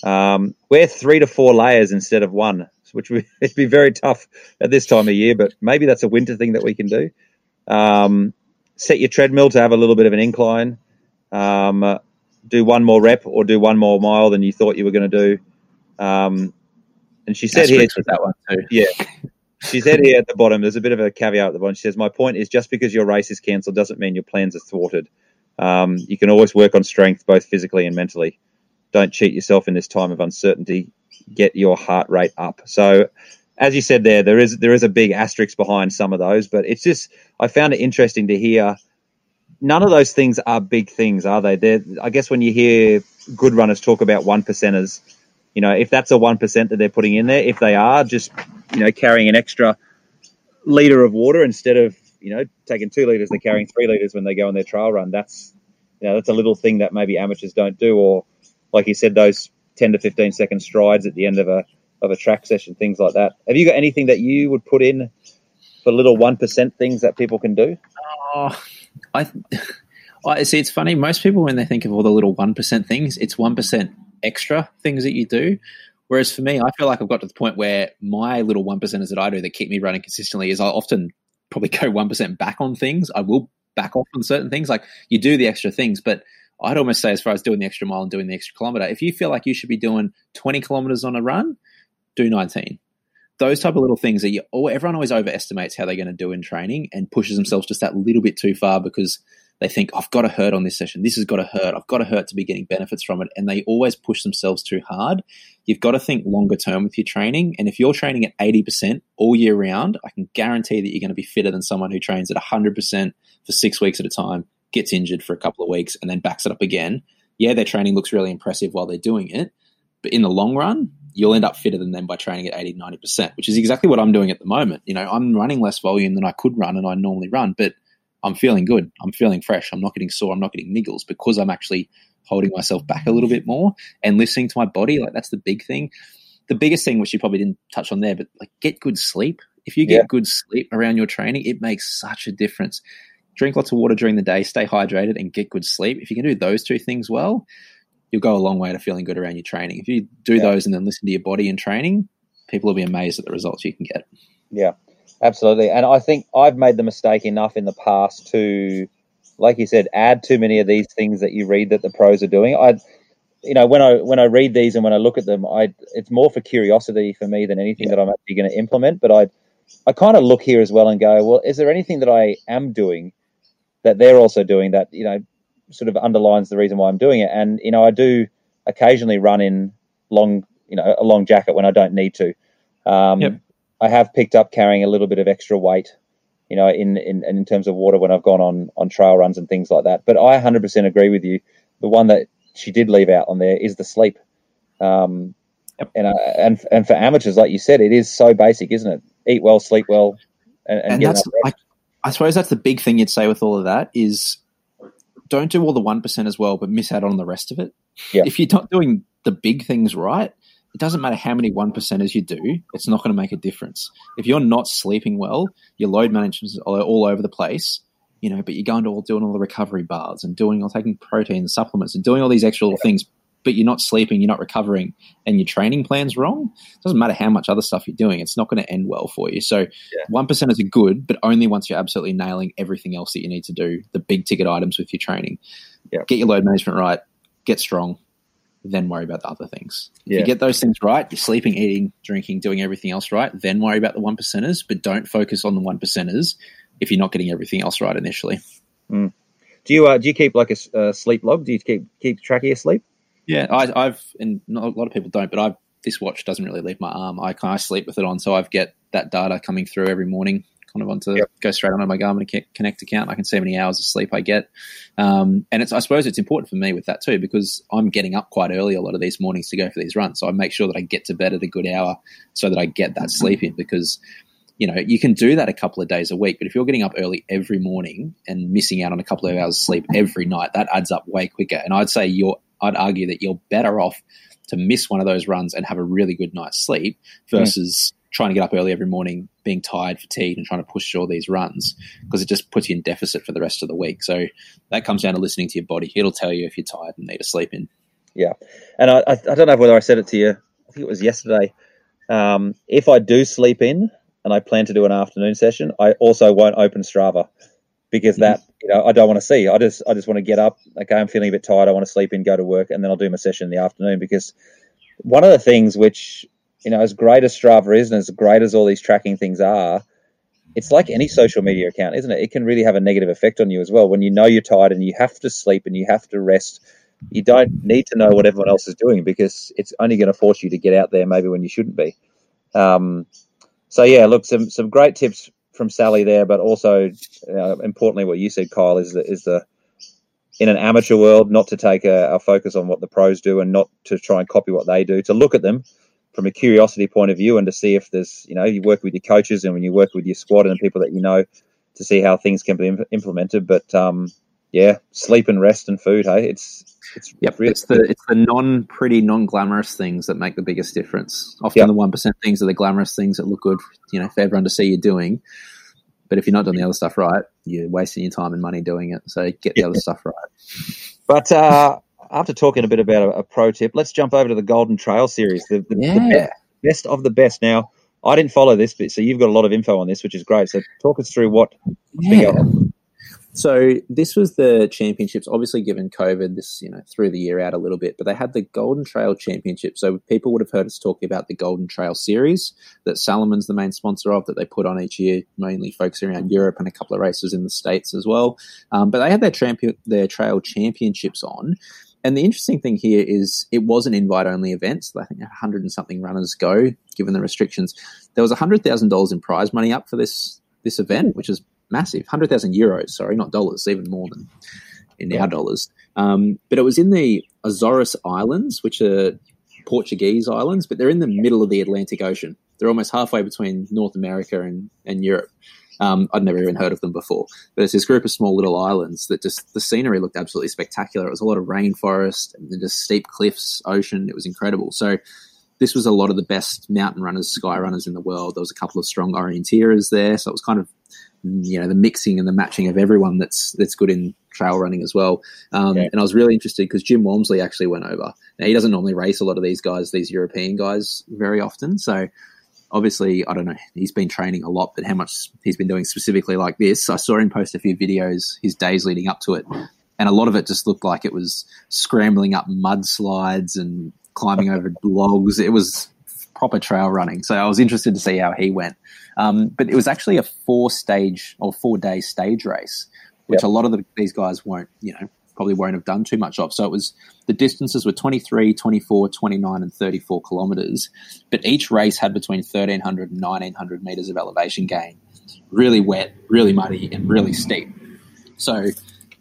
Speaker 1: Um, wear three to four layers instead of one, which would be very tough at this time of year, but maybe that's a winter thing that we can do. Um, set your treadmill to have a little bit of an incline. Um, uh, do one more rep or do one more mile than you thought you were going to do. Um, and she said
Speaker 2: here, that one too.
Speaker 1: Yeah. She said here at the bottom, there's a bit of a caveat at the bottom. She says, My point is just because your race is cancelled doesn't mean your plans are thwarted. Um, you can always work on strength, both physically and mentally don't cheat yourself in this time of uncertainty. Get your heart rate up. So, as you said there, there is there is a big asterisk behind some of those, but it's just I found it interesting to hear. None of those things are big things, are they? They're, I guess when you hear good runners talk about one percenters, you know, if that's a one percent that they're putting in there, if they are just you know carrying an extra liter of water instead of you know taking two liters, they're carrying three liters when they go on their trial run. That's you know that's a little thing that maybe amateurs don't do, or like you said, those ten to fifteen second strides at the end of a of a track session, things like that. Have you got anything that you would put in for little one percent things that people can do?
Speaker 2: Oh, I, I see. It's funny. Most people, when they think of all the little one percent things, it's one percent extra things that you do. Whereas for me, I feel like I've got to the point where my little one percenters that I do that keep me running consistently is I often probably go one percent back on things. I will back off on certain things. Like you do the extra things, but I'd almost say as far as doing the extra mile and doing the extra kilometer, if you feel like you should be doing 20 kilometers on a run, do 19. Those type of little things that you, oh, everyone always overestimates how they're going to do in training and pushes themselves just that little bit too far because they think I've got to hurt on this session. This has got to hurt. I've got to hurt to be getting benefits from it. And they always push themselves too hard. You've got to think longer term with your training. And if you're training at 80% all year round, I can guarantee that you're going to be fitter than someone who trains at 100% for six weeks at a time, gets injured for a couple of weeks, and then backs it up again. Yeah, their training looks really impressive while they're doing it. But in the long run, you'll end up fitter than them by training at 80, 90%, which is exactly what I'm doing at the moment. You know, I'm running less volume than I could run and I normally run, but I'm feeling good. I'm feeling fresh. I'm not getting sore. I'm not getting niggles because I'm actually holding myself back a little bit more and listening to my body. Like that's the big thing. The biggest thing, which you probably didn't touch on there, but like get good sleep. If you get yeah. good sleep around your training, it makes such a difference. Drink lots of water during the day, stay hydrated, and get good sleep. If you can do those two things well, you'll go a long way to feeling good around your training. If you do yeah. those and then listen to your body in training, people will be amazed at the results you can get.
Speaker 1: Yeah, absolutely. And I think I've made the mistake enough in the past to, like you said, add too many of these things that you read that the pros are doing. I, you know, when I when I read these and when I look at them, I it's more for curiosity for me than anything yeah. that I'm actually going to implement. But I, I kind of look here as well and go, well, is there anything that I am doing that they're also doing that you know sort of underlines the reason why I'm doing it. And you know, I do occasionally run in long, you know, a long jacket when I don't need to. Um, yep. I have picked up carrying a little bit of extra weight, you know, in, in in terms of water when I've gone on on trail runs and things like that. But I 100% agree with you. The one that she did leave out on there is the sleep. Um, yep. and uh, and and for amateurs, like you said, it is so basic, isn't it? Eat well, sleep well, and, and, and
Speaker 2: that's I, I suppose that's the big thing you'd say with all of that is don't do all the 1% as well, but miss out on the rest of it. Yeah. If you're not doing the big things right, it doesn't matter how many one percenters you do, it's not going to make a difference. If you're not sleeping well, your load management is all over the place, you know, but you're going to all doing all the recovery bars and doing all taking protein supplements and doing all these extra little things, but you're not sleeping, you're not recovering, and your training plan's wrong, it doesn't matter how much other stuff you're doing, it's not going to end well for you. So, one yeah. percenters are good, but only once you're absolutely nailing everything else that you need to do, the big ticket items with your training. Yeah. Get your load management right, get strong, then worry about the other things. Yeah. If you get those things right, you're sleeping, eating, drinking, doing everything else right, then worry about the one percenters, but don't focus on the one percenters if you're not getting everything else right initially.
Speaker 1: Mm. Do you uh, do you keep like a uh, sleep log? Do you keep keep track of your sleep?
Speaker 2: Yeah, I, have and not, a lot of people don't, but I've this watch doesn't really leave my arm. I kind of sleep with it on, so I've get that data coming through every morning, kind of onto yep. go straight onto my Garmin Connect account. I can see how many hours of sleep I get, um, and it's I suppose it's important for me with that too because I'm getting up quite early a lot of these mornings to go for these runs. So I make sure that I get to bed at a good hour so that I get that sleep in because you know, you can do that a couple of days a week, but if you're getting up early every morning and missing out on a couple of hours of sleep every night, that adds up way quicker. And I'd say you're I'd argue that you're better off to miss one of those runs and have a really good night's sleep versus mm. Trying to get up early every morning, being tired, fatigued, and trying to push all these runs because it just puts you in deficit for the rest of the week. So that comes down to listening to your body. It'll tell you if you're tired and need to sleep in.
Speaker 1: Yeah, and I, I don't know whether I said it to you. I think it was yesterday. Um, if I do sleep in and I plan to do an afternoon session, I also won't open Strava because mm-hmm. that you know I don't want to see. I just I just want to get up. Okay, I'm feeling a bit tired. I want to sleep in, go to work, and then I'll do my session in the afternoon. Because one of the things which you know, as great as Strava is, and as great as all these tracking things are, it's like any social media account, isn't it? It can really have a negative effect on you as well. When you know you're tired and you have to sleep and you have to rest, you don't need to know what everyone else is doing because it's only going to force you to get out there maybe when you shouldn't be. Um, so yeah, look, some some great tips from Sally there, but also uh, importantly, what you said, Kyle, is the, is the in an amateur world not to take a, a, focus on what the pros do and not to try and copy what they do. To look at them from a curiosity point of view and to see if there's you know you work with your coaches and when you work with your squad and the people that you know to see how things can be imp- implemented. But um, yeah, sleep and rest and food. Hey, it's it's
Speaker 2: Yep,
Speaker 1: really
Speaker 2: it's the it's the non pretty, non glamorous things that make the biggest difference. Often
Speaker 1: Yep.
Speaker 2: the one percent things are the glamorous things that look good, you know, for everyone to see you doing. But if you're not doing the other stuff right, you're wasting your time and money doing it. So get the other stuff right.
Speaker 1: But uh, after talking a bit about a, a pro tip, let's jump over to the Golden Trail series, the, the, the best, best of the best. Now, I didn't follow this, but so you've got a lot of info on this, which is great. So talk us through what.
Speaker 2: Yeah. So this was the championships, obviously given COVID, this, you know, threw the year out a little bit, but they had the Golden Trail Championship. So people would have heard us talking about the Golden Trail series that Salomon's the main sponsor of that they put on each year, mainly focusing around Europe and a couple of races in the States as well. Um, but they had their their trail championships on. And the interesting thing here is it was an invite only event. So I think 100 and something runners go, given the restrictions. There was $100,000 in prize money up for this this event, which is massive 100,000 euros, sorry, not dollars, even more than in our dollars. Um, but it was in the Azores Islands, which are Portuguese islands, but they're in the middle of the Atlantic Ocean. They're almost halfway between North America and, and Europe. Um, I'd never even heard of them before, but it's this group of small little islands that just the scenery looked absolutely spectacular. It was a lot of rainforest and then just steep cliffs, ocean. It was incredible. So this was a lot of the best mountain runners, sky runners in the world. There was a couple of strong orienteers there, so it was kind of you know the mixing and the matching of everyone that's that's good in trail running as well. Um,
Speaker 1: Yeah.
Speaker 2: And I was really interested because Jim Walmsley actually went over. Now he doesn't normally race a lot of these guys, these European guys, very often. So obviously, I don't know. He's been training a lot, but how much he's been doing specifically like this, I saw him post a few videos his days leading up to it, and a lot of it just looked like it was scrambling up mudslides and climbing over logs. It was proper trail running. So I was interested to see how he went. Um, but it was actually a four stage or four day stage race, which
Speaker 1: Yep.
Speaker 2: a lot of the, these guys won't, you know, probably won't have done too much of. So it was the distances were 23, 24, 29, and 34 kilometers. But each race had between 1300 and 1900 meters of elevation gain. Really wet, really muddy, and really steep. So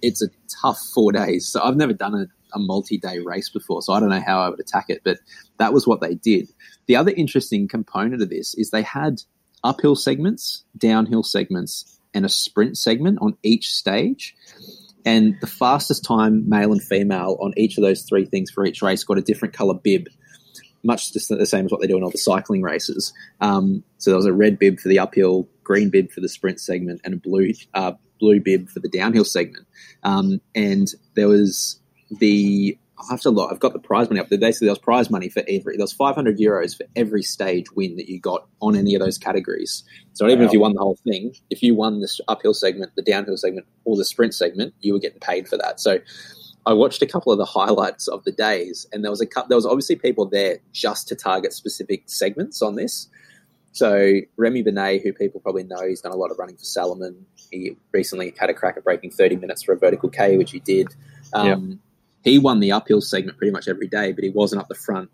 Speaker 2: it's a tough four days. So I've never done a, a multi day race before, so I don't know how I would attack it, but that was what they did. The other interesting component of this is they had uphill segments, downhill segments, and a sprint segment on each stage. And the fastest time, male and female, on each of those three things for each race got a different color bib, much the same as what they do in all the cycling races. Um, so there was a red bib for the uphill, green bib for the sprint segment, and a blue uh, blue bib for the downhill segment. Um, and there was the I have to look. I've got the prize money up there. Basically, there was prize money for every. There was 500 euros for every stage win that you got on any of those categories. So even if you won the whole thing, if you won this uphill segment, the downhill segment, or the sprint segment, you were getting paid for that. So I watched a couple of the highlights of the days, and there was a there was obviously people there just to target specific segments on this. So Remi Bonnet, who people probably know, he's done a lot of running for Salomon. He recently had a crack at breaking 30 minutes for a vertical K, which he did. Um, He won the uphill segment pretty much every day, but he wasn't up the front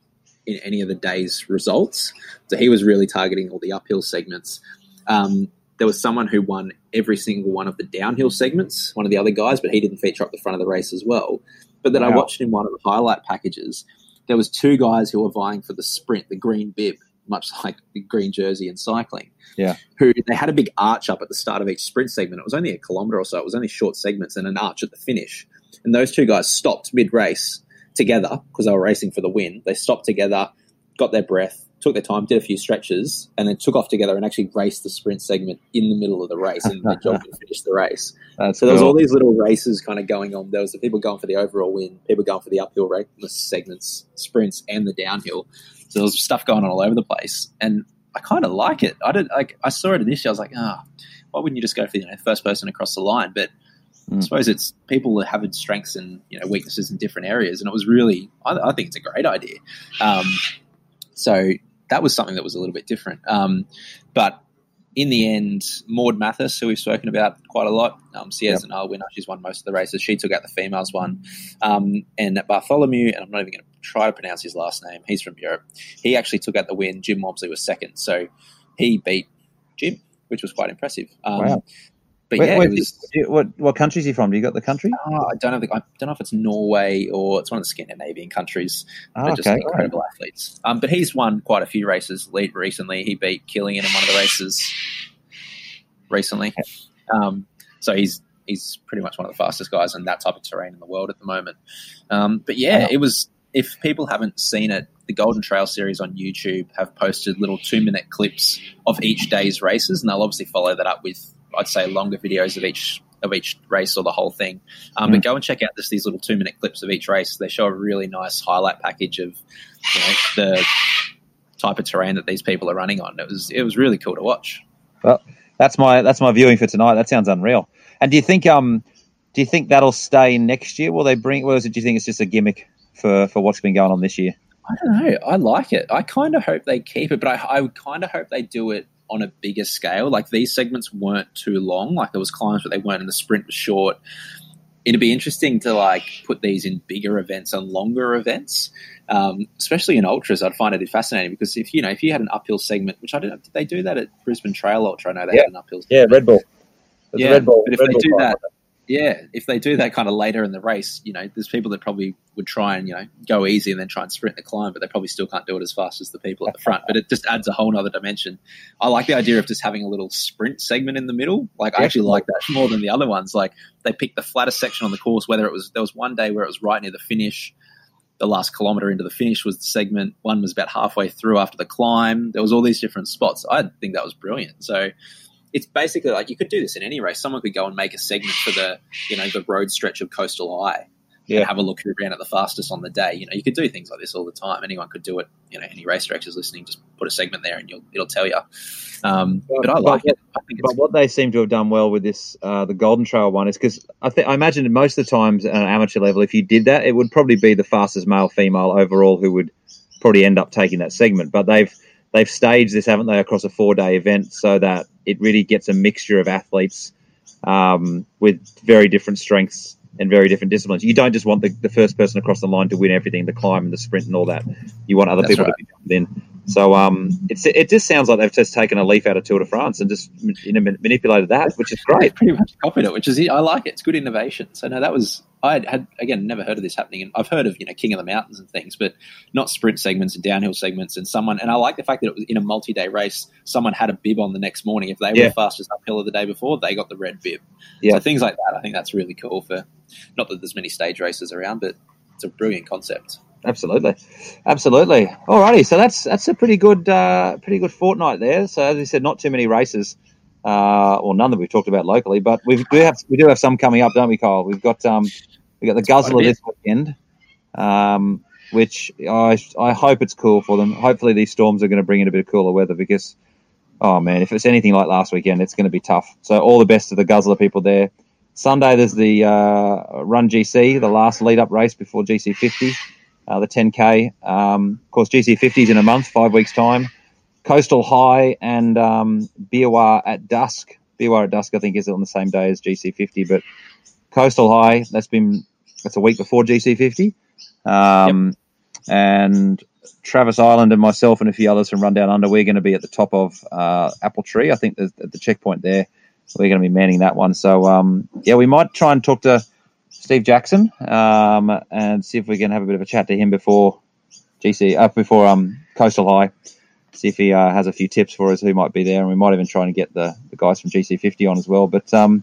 Speaker 2: in any of the day's results. So he was really targeting all the uphill segments. Um, there was someone who won every single one of the downhill segments, one of the other guys, but he didn't feature up the front of the race as well. But then I watched in one of the highlight packages, there was two guys who were vying for the sprint, the green bib, much like the green jersey in cycling.
Speaker 1: Yeah.
Speaker 2: Who they had a big arch up at the start of each sprint segment. It was only a kilometer or so. It was only short segments and an arch at the finish. And those two guys stopped mid race together because they were racing for the win. They stopped together, got their breath, took their time, did a few stretches, and then took off together and actually raced the sprint segment in the middle of the race and they jogged and finished the race.
Speaker 1: That's
Speaker 2: So there was
Speaker 1: cool.
Speaker 2: all these little races kind of going on. There was the people going for the overall win, people going for the uphill race segments, sprints, and the downhill. So there was stuff going on all over the place, and I kind of like it. I did like I saw it initially. I was like, ah, why wouldn't you just go for the you know, first person across the line? But I
Speaker 1: Mm.
Speaker 2: suppose it's people that have strengths and you know weaknesses in different areas, and it was really I, I think it's a great idea. Um, so that was something that was a little bit different. Um, but in the end, Maude Mathys, who we've spoken about quite a lot, um, Sierre-Zinal winner. She's won most of the races. She took out the females one. Um, and Bartholomew, and I'm not even going to try to pronounce his last name, he's from Europe. He actually took out the win. Jim Walmsley was second. So he beat Jim, which was quite impressive. Um,
Speaker 1: Wow.
Speaker 2: But
Speaker 1: Where-
Speaker 2: yeah,
Speaker 1: where
Speaker 2: was.
Speaker 1: you- what what country is he from? Do you got the country?
Speaker 2: Oh, I don't know. I don't know if it's Norway or it's one of the Scandinavian countries.
Speaker 1: Oh,
Speaker 2: They're just
Speaker 1: okay,
Speaker 2: incredible athletes. Um, but he's won quite a few races recently. He beat Kilian in one of the races recently. Um, so he's he's pretty much one of the fastest guys in that type of terrain in the world at the moment. Um, but yeah, it was. If people haven't seen it, the Golden Trail series on YouTube have posted little two minute clips of each day's races, and they'll obviously follow that up with, I'd say, longer videos of each of each race or the whole thing. Um, mm. But go and check out just these little two minute clips of each race. They show a really nice highlight package of you know, the type of terrain that these people are running on. It was it was really cool to watch.
Speaker 1: Well, that's my that's my viewing for tonight. That sounds unreal. And do you think um do you think that'll stay next year? Will they bring? Or is it? Do you think it's just a gimmick for for what's been going on this year?
Speaker 2: I don't know. I like it. I kind of hope they keep it, but I, I would kind of hope they do it on a bigger scale. Like these segments weren't too long. Like there was climbs, but they weren't, and the sprint was short. It'd be interesting to like put these in bigger events and longer events, um, especially in ultras. I'd find it fascinating because if you know if you had an uphill segment, which I don't know, did they do that at Brisbane Trail Ultra? I know they
Speaker 1: yeah.
Speaker 2: had an uphill.
Speaker 1: Segment. Yeah, Red Bull.
Speaker 2: yeah, Red Bull, but if Red they Bull do that, yeah, if they do that kind of later in the race, you know, there's people that probably would try and you know go easy and then try and sprint the climb, but they probably still can't do it as fast as the people at the front. But it just adds a whole other dimension. I like the idea of just having a little sprint segment in the middle. Like I actually like that more than the other ones. Like they picked the flattest section on the course. Whether it was there was one day where it was right near the finish. The last kilometer into the finish was the segment. One was about halfway through after the climb. There was all these different spots. I think that was brilliant. So it's basically like you could do this in any race. Someone could go and make a segment for the you know the road stretch of Coastal High. Yeah. And have a look who ran at the fastest on the day. You know, you could do things like this all the time. Anyone could do it. You know, any race directors listening, just put a segment there and you'll, it'll tell you. Um, but, but, I like
Speaker 1: but,
Speaker 2: it. I
Speaker 1: but what they seem to have done well with this, uh, the Golden Trail one, is because I think I imagine most of the times at an amateur level, if you did that, it would probably be the fastest male female overall who would probably end up taking that segment. But they've they've staged this, haven't they, across a four day event so that it really gets a mixture of athletes um, with very different strengths and very different disciplines. You don't just want the, the first person across the line to win everything, the climb and the sprint and all that. You want other That's people right. to be in. So um, it's it just sounds like they've just taken a leaf out of Tour de France and just you know, manipulated that, which is great.
Speaker 2: Pretty much copied it, which is I like it. It's good innovation. So no, that was I had again never heard of this happening, and I've heard of you know King of the Mountains and things, but not sprint segments and downhill segments. And someone and I like the fact that it was in a multi-day race. Someone had a bib on the next morning. If they were the fastest uphill of the day before, they got the red bib. Yeah. So things like that, I think that's really cool for. Not that there's many stage races around, but it's a brilliant concept.
Speaker 1: Absolutely, absolutely. Alrighty, so that's that's a pretty good uh, pretty good fortnight there. So as you said, not too many races, uh, or none that we've talked about locally, but we do have we do have some coming up, don't we, Kyle? We've got um, we got the Guzzler this weekend, um, which I I hope it's cool for them. Hopefully, these storms are going to bring in a bit of cooler weather because, oh man, if it's anything like last weekend, it's going to be tough. So all the best to the Guzzler people there. Sunday, there's the uh, Run GC, the last lead up race before GC 50 uh, the 10K. Um, of course, GC50 is in a month, five weeks' time. Coastal High and um, Biawar at dusk. Biawar at dusk, I think, is on the same day as GC50, but Coastal High, that's been that's a week before GC50. Um, yep. And Travis Island and myself and a few others from Rundown Under, we're going to be at the top of uh, Apple Tree. I think at the checkpoint there, we're going to be manning that one. So um, yeah, we might try and talk to Steve Jackson um, and see if we can have a bit of a chat to him before GC uh, before um, Coastal High. See if he uh, has a few tips for us who might be there, and we might even try and get the, the guys from GC50 on as well. But um,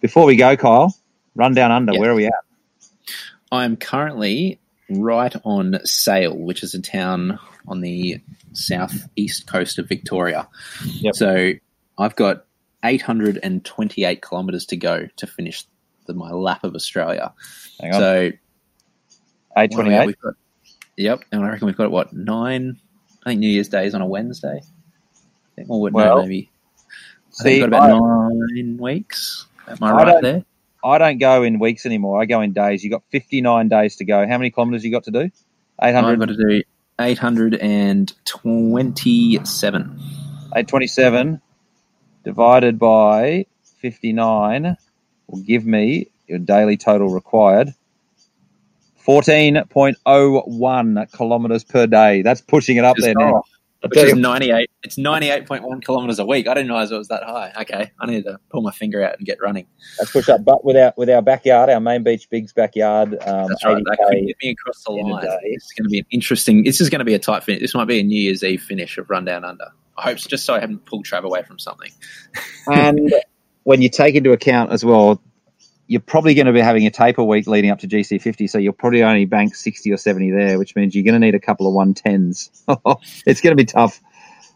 Speaker 1: before we go, Kyle, run down under. Yep. Where are we at?
Speaker 2: I'm currently right on Sale, which is a town on the southeast coast of Victoria. Yep. So I've got 828 kilometres to go to finish the, my lap of Australia. So
Speaker 1: eight twenty eight.
Speaker 2: Yep, and I reckon we've got what nine? I think New Year's Day is on a Wednesday. I think well, well maybe. I think we've got about I, nine weeks. Am I, I right there?
Speaker 1: I don't go in weeks anymore. I go in days. You got fifty nine days to go. How many kilometres you got to do?
Speaker 2: Eight hundred. I've got to do eight hundred and twenty seven.
Speaker 1: Eight twenty seven divided by fifty nine will give me your daily total required 14.01 kilometers per day. That's pushing it up there now.
Speaker 2: Which is 98. It's 98.1 kilometers a week. I didn't realize it was that high. Okay. I need to pull my finger out and get running.
Speaker 1: Let's push up. But with our, with our backyard, our main beach, Big's backyard, um, That's right. That could
Speaker 2: get me across the line. This is going to be an interesting, this is going to be a tight finish. This might be a New Year's Eve finish of Run Down Under. I hope so, just so I haven't pulled Trav away from something.
Speaker 1: and when you take into account as well, you're probably going to be having a taper week leading up to GC50, so you'll probably only bank 60 or 70 there, which means you're going to need a couple of 110s. it's going to be tough.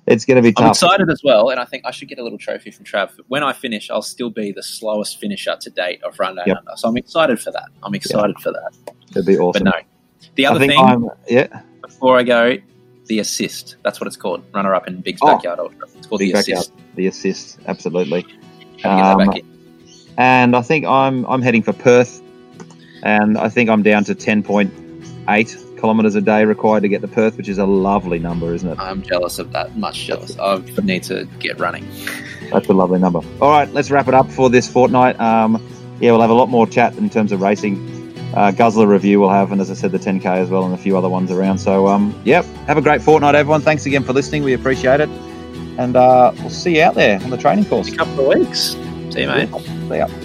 Speaker 1: It's going to be tough.
Speaker 2: I'm excited as well, and I think I should get a little trophy from Trav. When I finish, I'll still be the slowest finisher to date of Run Down
Speaker 1: Yep.
Speaker 2: Under. So I'm excited for that. I'm excited for that.
Speaker 1: It'd be awesome.
Speaker 2: But no, the other thing
Speaker 1: I'm, yeah,
Speaker 2: before I go, the assist. That's what it's called. Runner up in Big's
Speaker 1: Oh.
Speaker 2: backyard ultra. It's called
Speaker 1: big
Speaker 2: the
Speaker 1: backyard,
Speaker 2: assist.
Speaker 1: the assist, absolutely.
Speaker 2: How to that
Speaker 1: Um,
Speaker 2: back in.
Speaker 1: And I think I'm I'm heading for Perth, and I think I'm down to ten point eight kilometers a day required to get to Perth, which is a lovely number, isn't it?
Speaker 2: I'm jealous of that. Much jealous. I need to get running.
Speaker 1: That's a lovely number. All right, let's wrap it up for this fortnight. Um, yeah, we'll have a lot more chat in terms of racing. Uh, Guzzler review we'll have, and as I said, the 10k as well, and a few other ones around. So, um, yep, have a great fortnight, everyone. Thanks again for listening. We appreciate it, and uh, we'll see you out there on the training course.
Speaker 2: A couple of weeks. See you, mate.
Speaker 1: See ya.